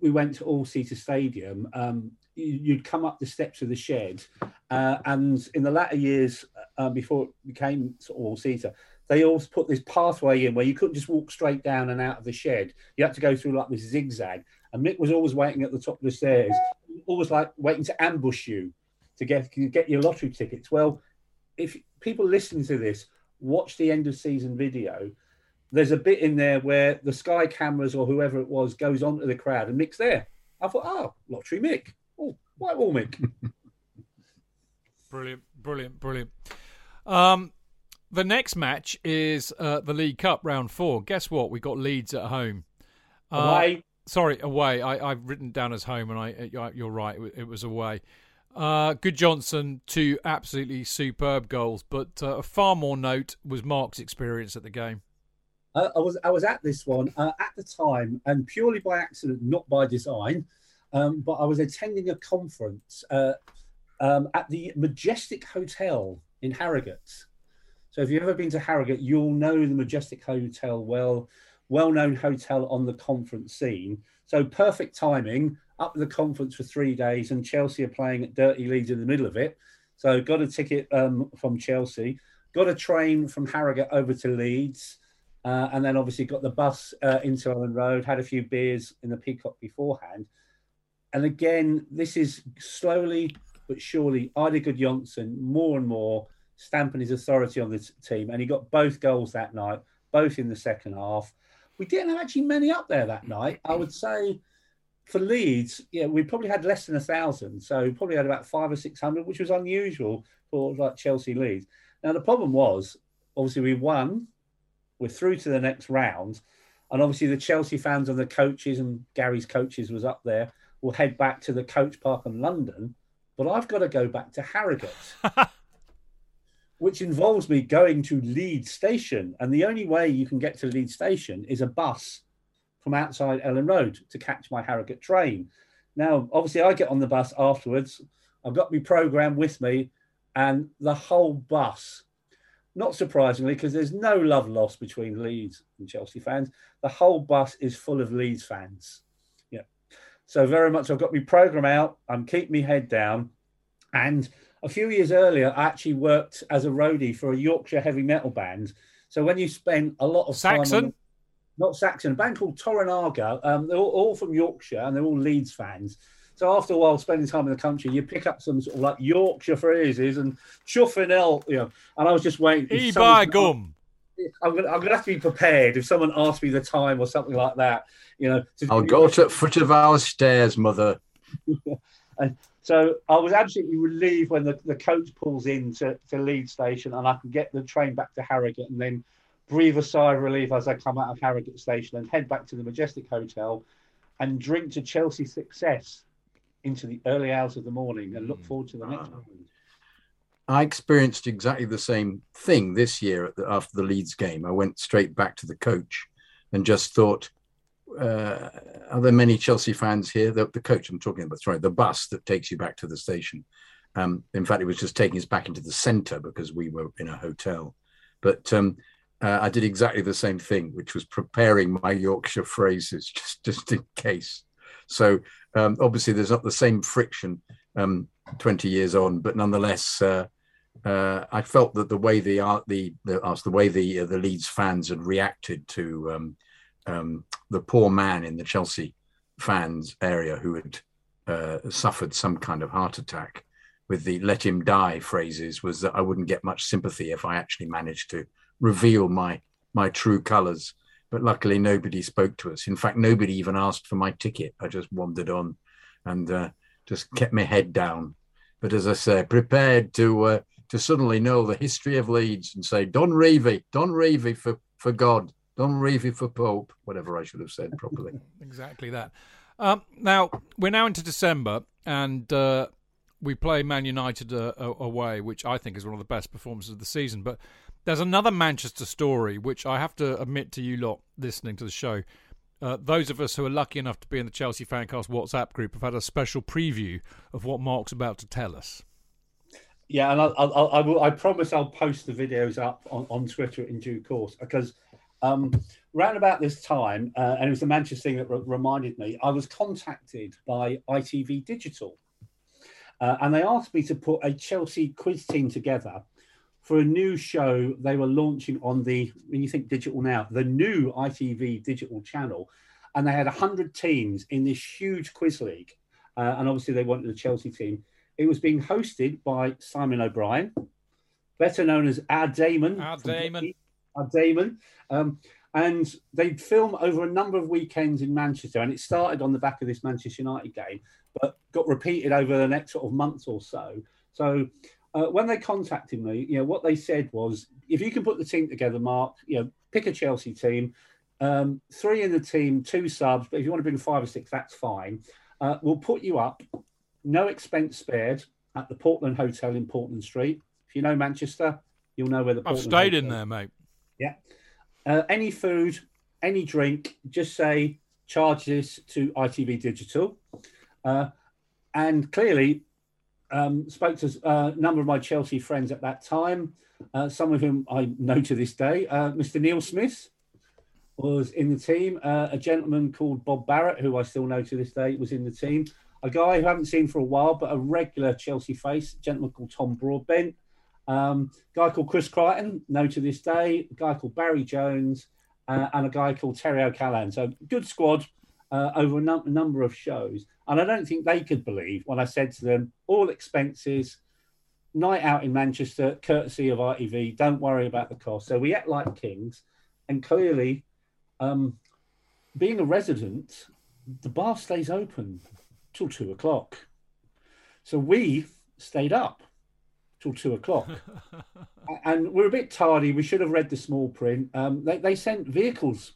we went to All Seater Stadium, um, you'd come up the steps of the shed, uh, and in the latter years uh, before it became sort of All Seater, they always put this pathway in where you couldn't just walk straight down and out of the shed. You had to go through like this zigzag. And Mick was always waiting at the top of the stairs, always like waiting to ambush you to get get your lottery tickets. Well, if people listening to this watch the end of season video, there's a bit in there where the Sky cameras or whoever it was goes onto the crowd and Mick's there. I thought, oh, lottery Mick. Oh, Whitewall Mick. [laughs] brilliant, brilliant, brilliant. Um, the next match is uh, the League Cup round four. Guess what? We got Leeds at home. Uh, away. Sorry, away. I, have written down as home, and I you're right. It was away. Uh, Johnson two absolutely superb goals, but uh, a far more note was Mark's experience at the game. Uh, I was I was at this one uh, at the time, and purely by accident, not by design. Um, but I was attending a conference uh, um, at the Majestic Hotel in Harrogate. If you've ever been to Harrogate, you'll know the Majestic Hotel well, well-known hotel on the conference scene. So perfect timing. Up the conference for three days, and Chelsea are playing at Dirty Leeds in the middle of it. So got a ticket um, from Chelsea, got a train from Harrogate over to Leeds, uh, and then obviously got the bus uh, into Elland Road. Had a few beers in the Peacock beforehand, and again, this is slowly but surely Eidur Gudjohnsen more and more stamping his authority on this team, and he got both goals that night, both in the second half. We didn't have actually many up there that night. I would say for Leeds, yeah, we probably had less than a thousand, so we probably had about five or six hundred, which was unusual for like Chelsea Leeds. Now the problem was, obviously, we won, we're through to the next round, and obviously the Chelsea fans and the coaches and Gary's coaches was up there. Will head back to the coach park in London, but I've got to go back to Harrogate. [laughs] which involves me going to Leeds Station. And the only way you can get to Leeds Station is a bus from outside Elland Road to catch my Harrogate train. Now, obviously, I get on the bus afterwards. I've got my program with me, and the whole bus, not surprisingly, because there's no love lost between Leeds and Chelsea fans, the whole bus is full of Leeds fans. Yeah. So, very much, I've got my program out. I'm keeping my head down. And a few years earlier, I actually worked as a roadie for a Yorkshire heavy metal band. So when you spend a lot of time Saxon, time not Saxon, a band called Toranaga, um, they're all, all, from Yorkshire and they're all Leeds fans. So after a while spending time in the country, you pick up some sort of like Yorkshire phrases and chuffing el, you know. And I was just waiting. E by gum. I'm gonna, I'm gonna have to be prepared if someone asks me the time or something like that. You know, I'll go to the foot of our stairs, mother. [laughs] and so I was absolutely relieved when the, the coach pulls in to, to Leeds Station and I can get the train back to Harrogate and then breathe a sigh of relief as I come out of Harrogate Station and head back to the Majestic Hotel and drink to Chelsea success into the early hours of the morning and look mm. forward to the next one. I experienced exactly the same thing this year the, after the Leeds game. I went straight back to the coach and just thought, uh, are there many Chelsea fans here? The, the, coach I'm talking about, sorry, the bus that takes you back to the station. Um, in fact, it was just taking us back into the centre because we were in a hotel. But um, uh, I did exactly the same thing, which was preparing my Yorkshire phrases [laughs] just just in case. So um, obviously, there's not the same friction um, 20 years on, but nonetheless. Uh, uh, I felt that the way the the the, the way the uh, the Leeds fans had reacted to um, um, the poor man in the Chelsea fans area who had uh, suffered some kind of heart attack with the let him die phrases was that I wouldn't get much sympathy if I actually managed to reveal my my true colors. But luckily, nobody spoke to us. In fact, nobody even asked for my ticket. I just wandered on and uh, just kept my head down. But as I say, prepared to uh, to suddenly know the history of Leeds and say, Don Revie, Don Revie for, for God. Don Revie for Pope, whatever I should have said properly. [laughs] exactly that. Um, now we're now into December, and uh, we play Man United uh, away, which I think is one of the best performances of the season. But there's another Manchester story, which I have to admit to you lot listening to the show. Uh, those of us who are lucky enough to be in the Chelsea Fancast WhatsApp group have had a special preview of what Mark's about to tell us. Yeah, and I'll, I'll, I will. I promise I'll post the videos up on, on Twitter in due course because um, around about this time, uh, and it was the Manchester thing that re- reminded me, I was contacted by ITV Digital. Uh, and they asked me to put a Chelsea quiz team together for a new show they were launching on the, when you think digital now, the new ITV digital channel. And they had 100 teams in this huge quiz league. Uh, and obviously, they wanted the Chelsea team. It was being hosted by Simon O'Brien, better known as Our Damon. Our Damon. Our Damon. Um, and they'd film over a number of weekends in Manchester, and it started on the back of this Manchester United game, but got repeated over the next sort of month or so. So uh, when they contacted me, you know, what they said was, if you can put the team together, Mark, you know, pick a Chelsea team, um, three in the team, two subs, but if you want to bring five or six, that's fine. Uh, we'll put you up, no expense spared, at the Portland Hotel in Portland Street. If you know Manchester, you'll know where the. I've Portland stayed in there, mate. Yeah. Uh, any food, any drink, just say charge this to ITV Digital. Uh, and clearly, um, spoke to uh, a number of my Chelsea friends at that time, uh, some of whom I know to this day. Uh, Mr. Neil Smith was in the team. Uh, a gentleman called Bob Barrett, who I still know to this day, was in the team. A guy who I haven't seen for a while, but a regular Chelsea face, a gentleman called Tom Broadbent. Um, guy called Chris Crichton, no to this day. A guy called Barry Jones, uh, and a guy called Terry O'Callaghan. So good squad uh, over a num- number of shows. And I don't think they could believe when I said to them, all expenses, night out in Manchester, courtesy of ITV. Don't worry about the cost. So we act like kings, and clearly, um, being a resident, the bar stays open till two o'clock. So we stayed up till two o'clock, [laughs] and we're a bit tardy. We should have read the small print. Um, they, they sent vehicles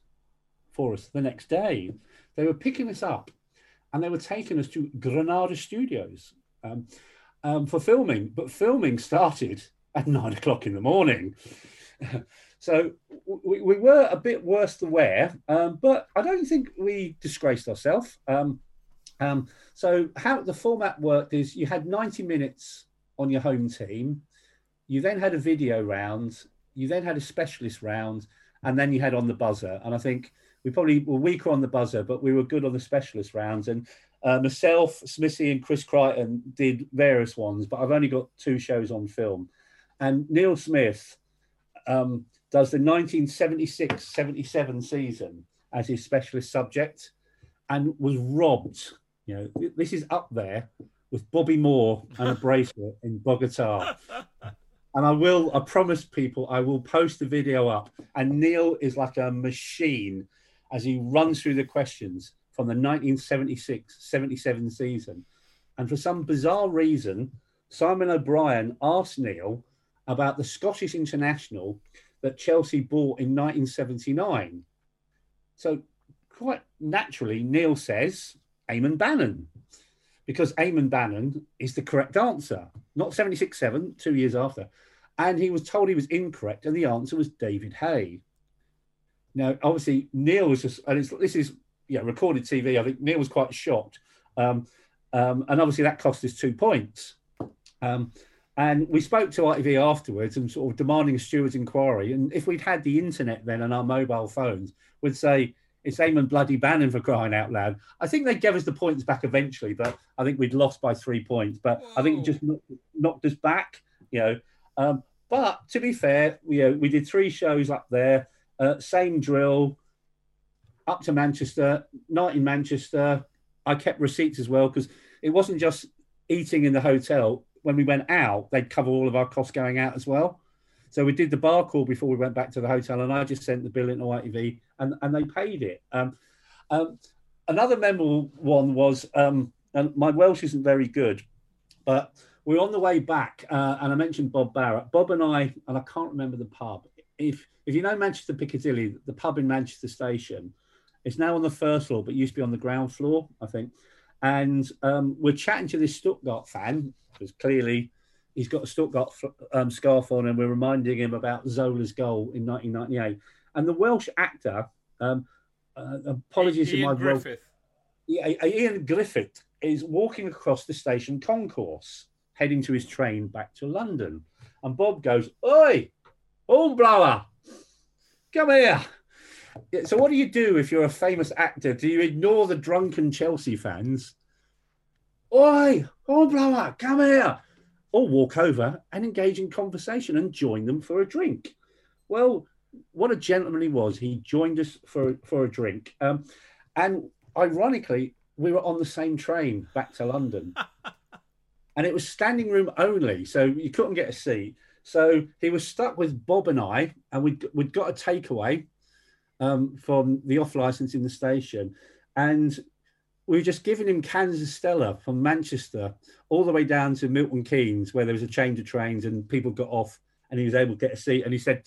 for us the next day. They were picking us up, and they were taking us to Granada Studios um, um, for filming. But filming started at nine o'clock in the morning. [laughs] so we, we were a bit worse than wear, um, but I don't think we disgraced ourselves. Um, um, so how the format worked is you had 90 minutes on your home team, you then had a video round, you then had a specialist round, and then you had on the buzzer. And I think we probably were weaker on the buzzer, but we were good on the specialist rounds. And uh, myself, Smithy, and Chris Crichton did various ones, but I've only got two shows on film. And Neil Smith um, does the 1976 77 season as his specialist subject and was robbed. You know, this is up there with Bobby Moore and a bracelet in Bogota. And I will, I promise people, I will post the video up. And Neil is like a machine as he runs through the questions from the 1976 77 season. And for some bizarre reason, Simon O'Brien asked Neil about the Scottish international that Chelsea bought in 1979. So, quite naturally, Neil says Eamonn Bannon, because Eamonn Bannon is the correct answer, not 76 7, two years after. And he was told he was incorrect, and the answer was David Hay. Now, obviously, Neil was just, and this is yeah, recorded TV. I think Neil was quite shocked. Um, um, and obviously, that cost us two points. Um, and we spoke to ITV afterwards and sort of demanding a steward's inquiry. And if we'd had the internet then and our mobile phones, we'd say, it's Eamonn Bloody Bannon for crying out loud. I think they gave us the points back eventually, but I think we'd lost by three points. But I think it just knocked, knocked us back, you know. Um, but to be fair, you know, we did three shows up there, uh, same drill, up to Manchester, night in Manchester. I kept receipts as well because it wasn't just eating in the hotel. When we went out, they'd cover all of our costs going out as well. So we did the bar call before we went back to the hotel, and I just sent the bill into ITV, and, and they paid it. Um, um, another memorable one was, um, and my Welsh isn't very good, but we we're on the way back, uh, and I mentioned Bob Barrett. Bob and I, and I can't remember the pub. If if you know Manchester Piccadilly, the pub in Manchester Station, it's now on the first floor, but used to be on the ground floor, I think. And um, we're chatting to this Stuttgart fan because clearly he's got a Stuttgart um, scarf on, and we're reminding him about Zola's goal in 1998. And the Welsh actor, um, uh, apologies Ian in my Gruffudd. Welsh, yeah, Ioan Gruffudd is walking across the station concourse, heading to his train back to London. And Bob goes, Oi, Hornblower, come here. Yeah, So, what do you do if you're a famous actor? Do you ignore the drunken Chelsea fans? Oi, Hornblower, come here. Or walk over and engage in conversation and join them for a drink. Well, what a gentleman he was. He joined us for, for a drink. Um, and ironically, we were on the same train back to London. [laughs] and it was standing room only, so you couldn't get a seat. So he was stuck with Bob and I, and we'd, we'd got a takeaway. um, from the off license in the station, and we were just giving him cans of Stella from Manchester all the way down to Milton Keynes, where there was a change of trains and people got off, and he was able to get a seat. And he said,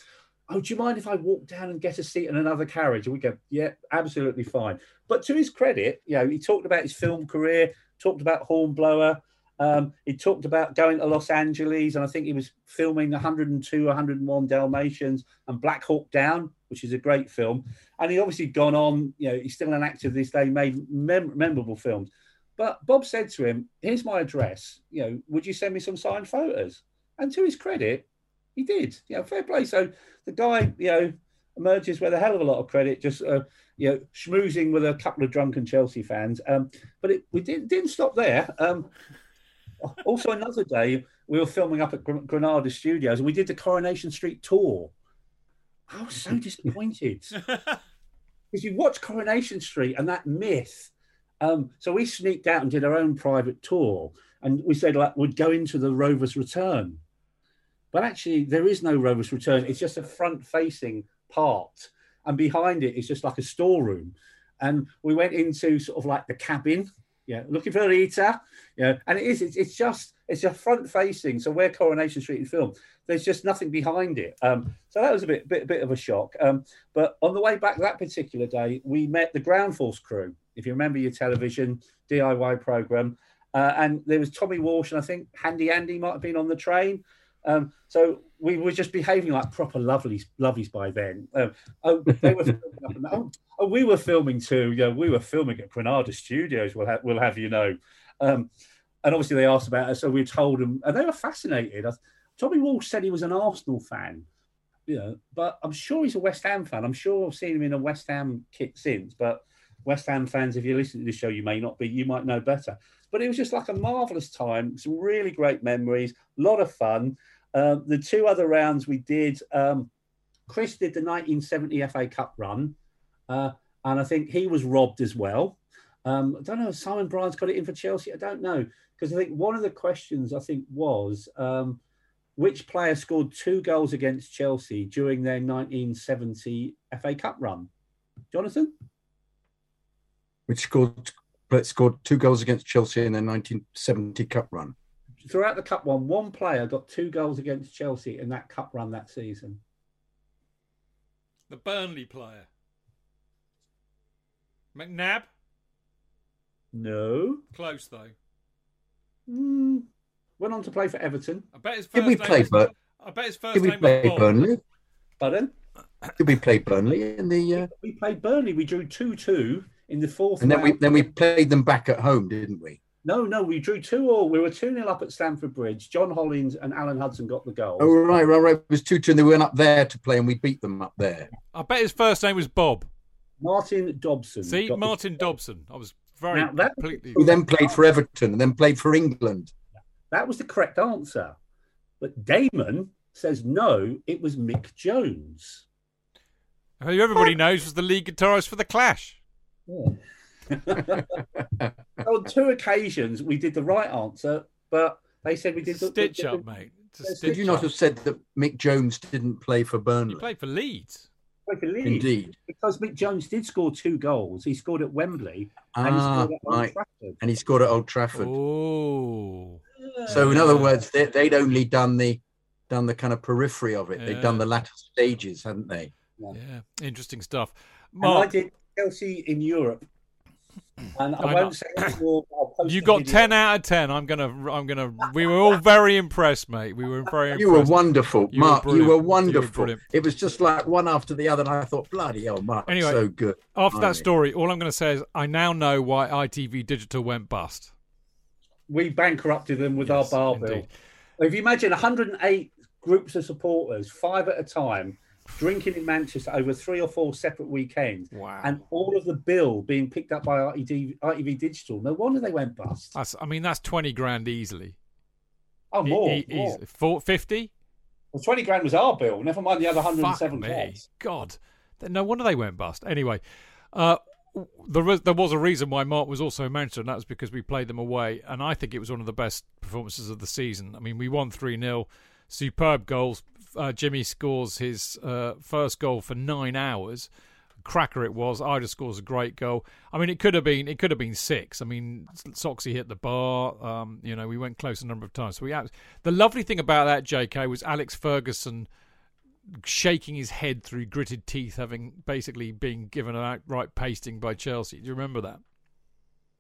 "Oh, do you mind if I walk down and get a seat in another carriage?" And we go, "Yeah, absolutely fine." But to his credit, you know, he talked about his film career, talked about Hornblower. Um, he talked about going to Los Angeles, and I think he was filming 102, 101 Dalmatians and Black Hawk Down, which is a great film. And he obviously gone on, you know, he's still an actor this day, made mem- memorable films. But Bob said to him, Here's my address. You know, would you send me some signed photos? And to his credit, he did. You know, fair play. So the guy, you know, emerges with a hell of a lot of credit, just uh, you know, schmoozing with a couple of drunken Chelsea fans. Um, but it, we didn't didn't stop there. Um, also, another day we were filming up at Granada Studios, and we did the Coronation Street tour. I was so disappointed [laughs] because you watch Coronation Street and that myth. Um, so we sneaked out and did our own private tour, and we said like we'd go into the Rovers Return, but actually there is no Rovers Return. It's just a front-facing part, and behind it is just like a storeroom. And we went into sort of like the cabin, yeah, looking for Rita, yeah, and it is. It's, it's just it's a front facing. So where Coronation Street is filmed, there's just nothing behind it. Um, so that was a bit, bit, bit of a shock. Um, but on the way back that particular day, we met the Ground Force crew. If you remember your television DIY program, uh, and there was Tommy Walsh, and I think Handy Andy might have been on the train. Um, so we were just behaving like proper lovelies, lovelies by then. Um, oh, they were oh, oh, we were filming too. Yeah, we were filming at Granada Studios. We'll have, we'll have you know. Um, and obviously they asked about us, so we told them, and they were fascinated. Tommy Walsh said he was an Arsenal fan, you know, but I'm sure he's a West Ham fan. I'm sure I've seen him in a West Ham kit since, but West Ham fans, if you listen to this show, you may not be, you might know better. But it was just like a marvelous time, some really great memories, a lot of fun. Um, the two other rounds we did, um, Chris did the 1970 FA Cup run, uh, and I think he was robbed as well. Um, I don't know. if Simon Bryant's got it in for Chelsea. I don't know because I think one of the questions I think was um, which player scored two goals against Chelsea during their 1970 FA Cup run. Jonathan, which scored scored two goals against Chelsea in their 1970 Cup run. Throughout the cup one, one player got two goals against Chelsea in that cup run that season. The Burnley player. McNabb? No. Close though. Mm, went on to play for Everton. I bet his first Did we name play was, Bur- I bet his first Did we name play was Bob. Burnley? Pardon? Did we play Burnley in the? Uh, We played Burnley. We drew 2 2 in the fourth and then we then we played them back at home, didn't we? No, no, we drew 2 all. We were 2 0 up at Stamford Bridge. John Hollins and Alan Hudson got the goals. Oh right, right, right. It was two two, and they went up there to play, and we beat them up there. I bet his first name was Bob. Martin Dobson. See, got the- Martin Dobson. I was very Now, that- completely. Who then played for Everton, and then played for England. That was the correct answer. But Damon says no, it was Mick Jones. Who everybody knows was the lead guitarist for the Clash. [laughs] On two occasions, we did the right answer, but they said we did Stitch the- up, mate. It's Did Did stitch you not have said that Mick Jones didn't play for Burnley? He Burnley? played for Leeds. Play for Leeds. Indeed. Because Mick Jones did score two goals. He scored at Wembley and he Ah, scored at Old right. Trafford. And he scored at Old Trafford. Oh, So in other words, they, they'd only done the done the kind of periphery of it. They'd done the latter stages, hadn't they? yeah, interesting stuff. And I did Chelsea in Europe. And I, I won't know. say any more. but I'll post you got ten out of ten. I'm gonna, I'm gonna. We were all very impressed, mate. We were very impressed. You were wonderful, You were Mark. You were You were wonderful. brilliant. it was just like one after the other, and I thought, bloody hell, Mark, Anyway, so good. After that story, all I'm going to say is I now know why ITV Digital went bust. We bankrupted them with Yes, our bar bill. If you imagine 108 groups of supporters, five at a time, drinking in Manchester over three or four separate weekends, Wow. and all of the bill being picked up by ITV, ITV Digital, no wonder they went bust. That's, I mean, that's twenty grand easily. Oh, more. e- more. Four, 50? Well, 20 grand was our bill, never mind the other Fuck 107 me. God. No wonder they went bust. Anyway, uh, there was, there was a reason why Mark was also in Manchester, and that was because we played them away. And I think it was one of the best performances of the season. I mean, we won 3 0. Superb goals. Uh, Jimmy scores his uh, first goal for nine hours. cracker it was. Eidur scores a great goal. I mean, it could have been it could have been six. I mean, Soxy hit the bar. Um, you know, we went close a number of times. So we had, the lovely thing about that J.K. was Alex Ferguson shaking his head through gritted teeth, having basically been given an outright pasting by Chelsea. Do you remember that?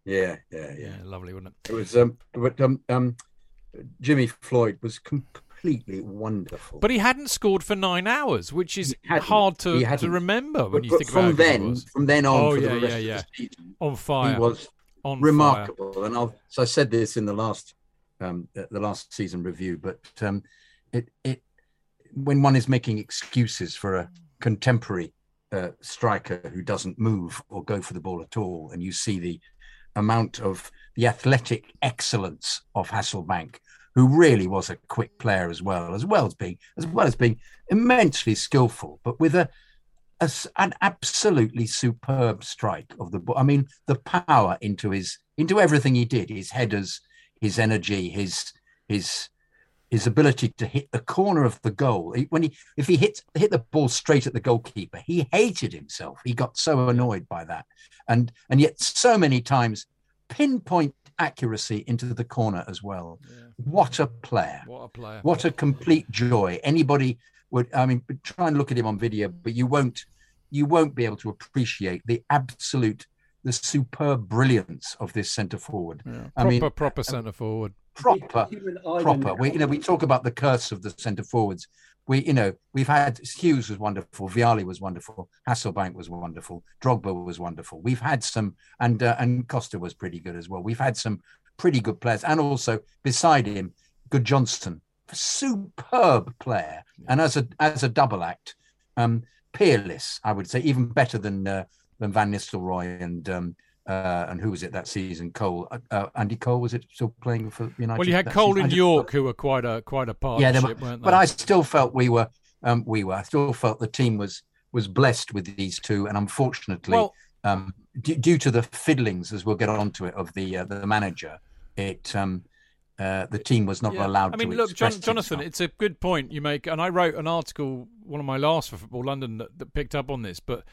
Yeah, yeah, yeah. Yeah, lovely, wasn't it? It was um, but um, um, Jimmy Floyd was completely wonderful. But he hadn't scored for nine hours, which is hard to, to remember when But- you but think from about how good he then, from then on, Oh, for yeah, the rest yeah, of yeah. the season, on fire. he was on remarkable. And I'll, so I said this in the last um, the last season review, but um, it it when one is making excuses for a contemporary uh, striker who doesn't move or go for the ball at all, and you see the amount of the athletic excellence of Hasselbaink, who really was a quick player as well, as well as being as well as being immensely skillful, but with a a an absolutely superb strike of the ball. I mean, the power into his into everything he did, his headers, his energy, his his his ability to hit the corner of the goal. When he if he hit hit the ball straight at the goalkeeper, he hated himself. He got so annoyed by that, and and yet so many times pinpoint accuracy into the corner as well. What a player! What a player. What a complete joy. Anybody would, I mean, try and look at him on video, mm. but you won't, you won't be able to appreciate the absolute, the superb brilliance of this centre forward. Yeah. I Proper, mean, proper um, centre forward. proper, Him and Ivan- proper. We, you know, we talk about the curse of the centre forwards. We, you know, we've had Hughes was wonderful, Vialli was wonderful, Hasselbaink was wonderful, Drogba was wonderful. We've had some, and uh, and Costa was pretty good as well. We've had some pretty good players, and also beside him, Gudjohnsen, superb player, and as a as a double act, um, peerless. I would say even better than uh, than Van Nistelrooy and. Um, uh, and who was it that season? Cole, uh, uh, Andy Cole was it still playing for United? Well, you had Cole season? and Yorke, who were quite a quite a yeah, partnership, were, weren't they? but I still felt we were, um, we were. I still felt the team was was blessed with these two, and unfortunately, Well- um, due, due to the fiddlings, as we'll get onto it, of the uh, the manager, it um, uh, the team was not Yeah. allowed. I mean, to look, John, Jonathan, it's a good point you make, and I wrote an article, one of my last for Football London, that, that picked up on this. But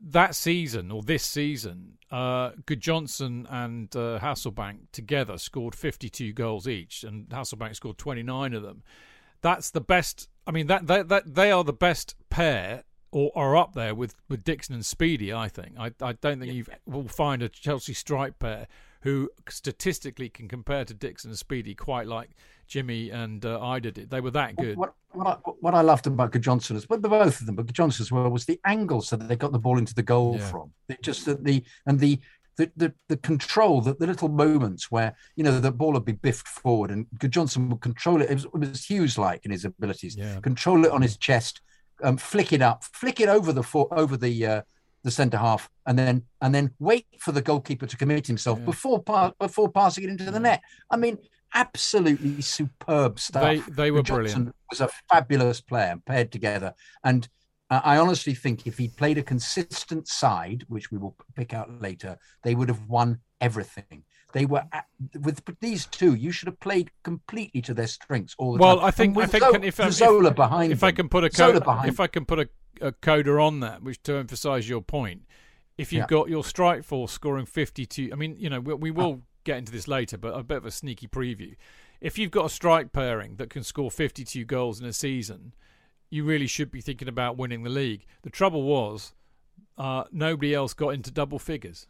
that season or this season, uh, Gudjohnsen and uh, Hasselbaink together scored 52 goals each, and Hasselbaink scored 29 of them. That's the best. I mean, that that, that they are the best pair. Or are up there with, with Dixon and Speedy, I think. I, I don't think you will find a Chelsea strike pair who statistically can compare to Dixon and Speedy quite like Jimmy and uh, Eidur did. It. They were that good. What, what, I, what I loved about Gudjohnsen as well, both of them, but Gudjohnsen as well, was the angles that they got the ball into the goal Yeah. from. It just the, the and the the, the, the control, the, the little moments where you know the ball would be biffed forward, and Gudjohnsen would control it. It was, it was Hughes like in his abilities. Yeah. Control it on his chest, um, flick it up, flick it over the for, over the uh, the centre half, and then and then wait for the goalkeeper to commit himself Yeah. before pa- before passing it into the net. I mean, absolutely superb stuff. They- they were Johnson brilliant. Was a fabulous player paired together, and uh, I honestly think if he'd played a consistent side, which we will pick out later, they would have won everything. They were at, with these two. You should have played completely to their strengths all the Well, time. I think I think Zo- if, um, Zola if, behind, if I can put a Zola behind if I can put a, a coder on that, which to emphasise your point, if you've Yeah. got your strike force scoring fifty-two, I mean, you know, we, we will get into this later, but a bit of a sneaky preview. If you've got a strike pairing that can score fifty-two goals in a season, you really should be thinking about winning the league. The trouble was, uh, nobody else got into double figures.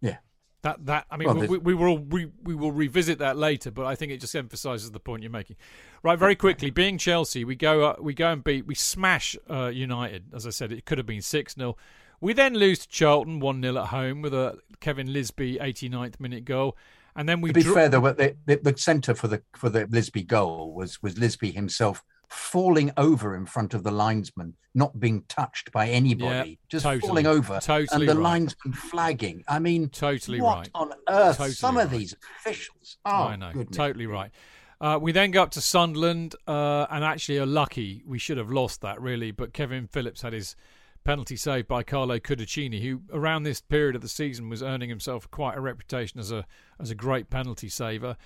Yeah. That that I mean Well, we, we, we will re, we will revisit that later, but I think it just emphasises the point you're making. Right, very quickly, being Chelsea, we go uh, we go and beat we smash uh, United. As I said, it could have been six 0 We then lose to Charlton one 0 at home with a Kevin Lisbie 89th minute goal, and then we to be dr- fair, though, the, the, the centre for the for the Lisbie goal was was Lisbie himself falling over in front of the linesman, not being touched by anybody, Yeah, just totally, falling over, totally and the right. linesman flagging. I mean, Totally what right. on earth? Totally Some of these officials. Oh, I know, goodness. totally right. Uh, we then go up to Sunderland, uh, and actually are lucky. We should have lost that really, but Kevin Phillips had his penalty saved by Carlo Cudicini, who around this period of the season was earning himself quite a reputation as a as a great penalty saver.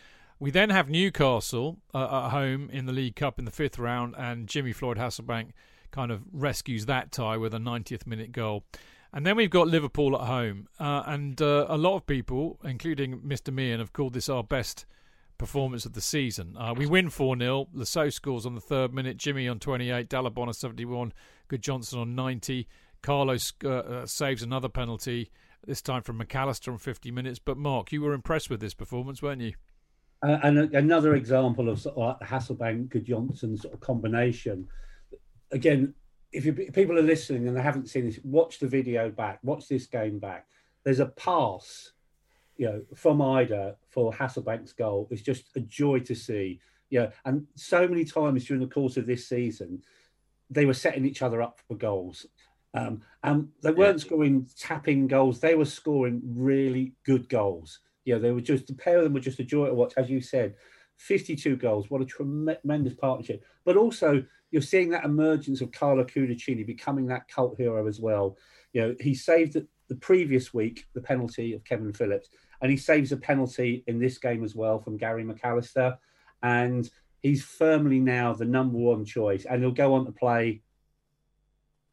We then have Newcastle uh, at home in the League Cup in the fifth round, and Jimmy Floyd Hasselbaink kind of rescues that tie with a 90th minute goal. And then we've got Liverpool at home, uh, and uh, a lot of people, including Mr. Meehan, have called this our best performance of the season. Uh, we win 4 0. Le Saux scores on the third minute, Jimmy on 28, Dalla Bona on 71, Gudjohnsen on 90. Carlos uh, uh, saves another penalty, this time from McAllister on 50 minutes. But Mark, you were impressed with this performance, weren't you? Uh, and another example of sort of like Hasselbaink Gudjohnsen sort of combination. Again, if, you, people are listening and they haven't seen this, watch the video back, watch this game back. There's a pass, you know, from Eidur for Hasselbaink's goal. It's just a joy to see. Yeah, and so many times during the course of this season, they were setting each other up for goals. Um, and they weren't yeah. scoring tapping goals; they were scoring really good goals. Yeah, they were just the pair of them were just a joy to watch. As you said, 52 goals. What a tremendous partnership! But also, you're seeing that emergence of Carlo Cudicini becoming that cult hero as well. You know, he saved the, the previous week the penalty of Kevin Phillips, and he saves a penalty in this game as well from Gary McAllister, and he's firmly now the number one choice, and he'll go on to play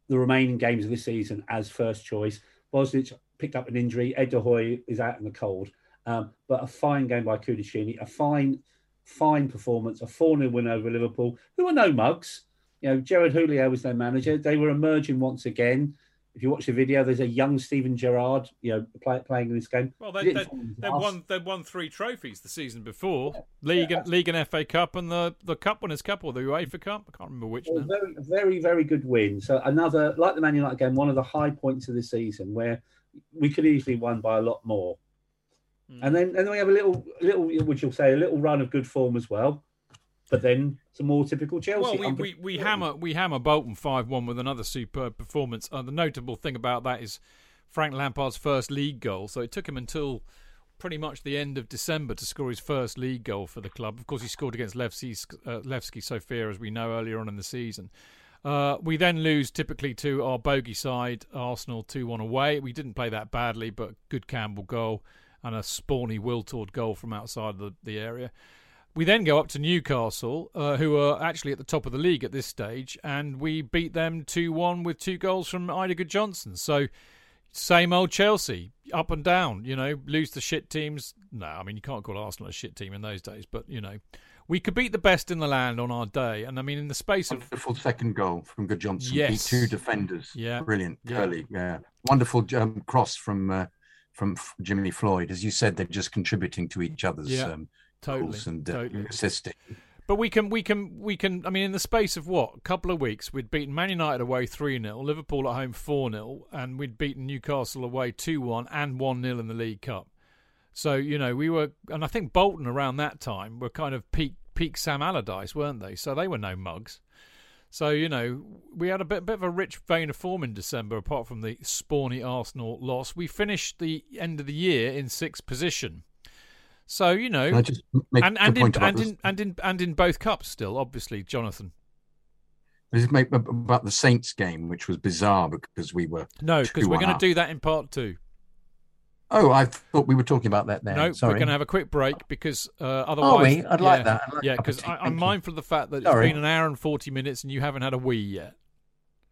the remaining games of the season as first choice. Bosnich picked up an injury. Ed de Goey is out in the cold. Um, but a fine game by Cudicini, a fine, fine performance, a 4 0 win over Liverpool, who are no mugs. You know, Gerard Houllier was their manager. They were emerging once again if you watch the video, there's a young Steven Gerrard, you know, play, playing in this game. Well, they, they, they won they won three trophies the season before, yeah. league yeah. and league and FA Cup, and the the Cup Winners' Cup or the UEFA Cup. I can't remember which. Well, very very very good win. So another like the Man United game, one of the high points of the season where we could easily won by a lot more. Mm. And then and then we have a little little, which you'll say, a little run of good form as well but then some more typical Chelsea. Well, we, we, we hammer we hammer Bolton five one with another superb performance. Uh, the notable thing about that is Frank Lampard's first league goal. So it took him until pretty much the end of December to score his first league goal for the club. Of course, he scored against Levski, uh, Levski Sofia, as we know earlier on in the season. Uh, we then lose typically to our bogey side, Arsenal, 2 1 away. We didn't play that badly, but good Campbell goal and a spawny Wiltord goal from outside the, the area. We then go up to Newcastle, uh, who are actually at the top of the league at this stage, and we beat them 2 1 with two goals from Eidur Gudjohnsen. So, same old Chelsea, up and down, you know, lose the shit teams. No, I mean, you can't call Arsenal a shit team in those days, but, you know, we could beat the best in the land on our day. And I mean, in the space of. Wonderful second goal from Gudjohnsen. Yes. Beat two defenders. Yeah. Brilliant. Yeah. Curly. Yeah. Wonderful um, cross from. Uh, from Jimmy Floyd, as you said, they're just contributing to each other's yeah. um, totally, and totally. assisting. But we can, we can, we can. I mean, in the space of what, a couple of weeks, we'd beaten Man United away three 0 Liverpool at home four 0 and we'd beaten Newcastle away two one and one 0 in the League Cup. So you know, we were, and I think Bolton around that time were kind of peak peak Sam Allardyce, weren't they? So they were no mugs. So you know, we had a bit, bit of a rich vein of form in December, apart from the spawny Arsenal loss. We finished the end of the year in sixth position. So you know, and and and in, and in, and in and in both cups still, obviously, Jonathan. This make about the Saints game, which was bizarre because we were no, because we're going to do that in part two. Oh, I thought we were talking about that there. No, Sorry. we're going to have a quick break because uh, otherwise, I'd yeah, like that. I'd like yeah, because I'm mindful of the fact that Sorry. it's been an hour and forty minutes and you haven't had a wee yet.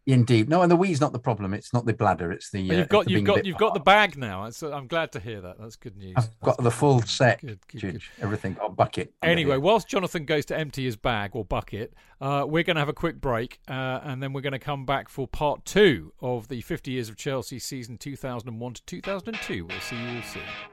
Indeed, no, and the wee's not the problem. It's not the bladder. It's the. Uh, you've got you've got you've got the bag now. I'm glad to hear that. That's good news. I've got the full set. Good, good, good. Everything. Got bucket. Anyway, whilst Jonathan goes to empty his bag or bucket, uh, we're going to have a quick break, uh, and then we're going to come back for part two of the 50 years of Chelsea season 2001 to 2002. We'll see you all soon.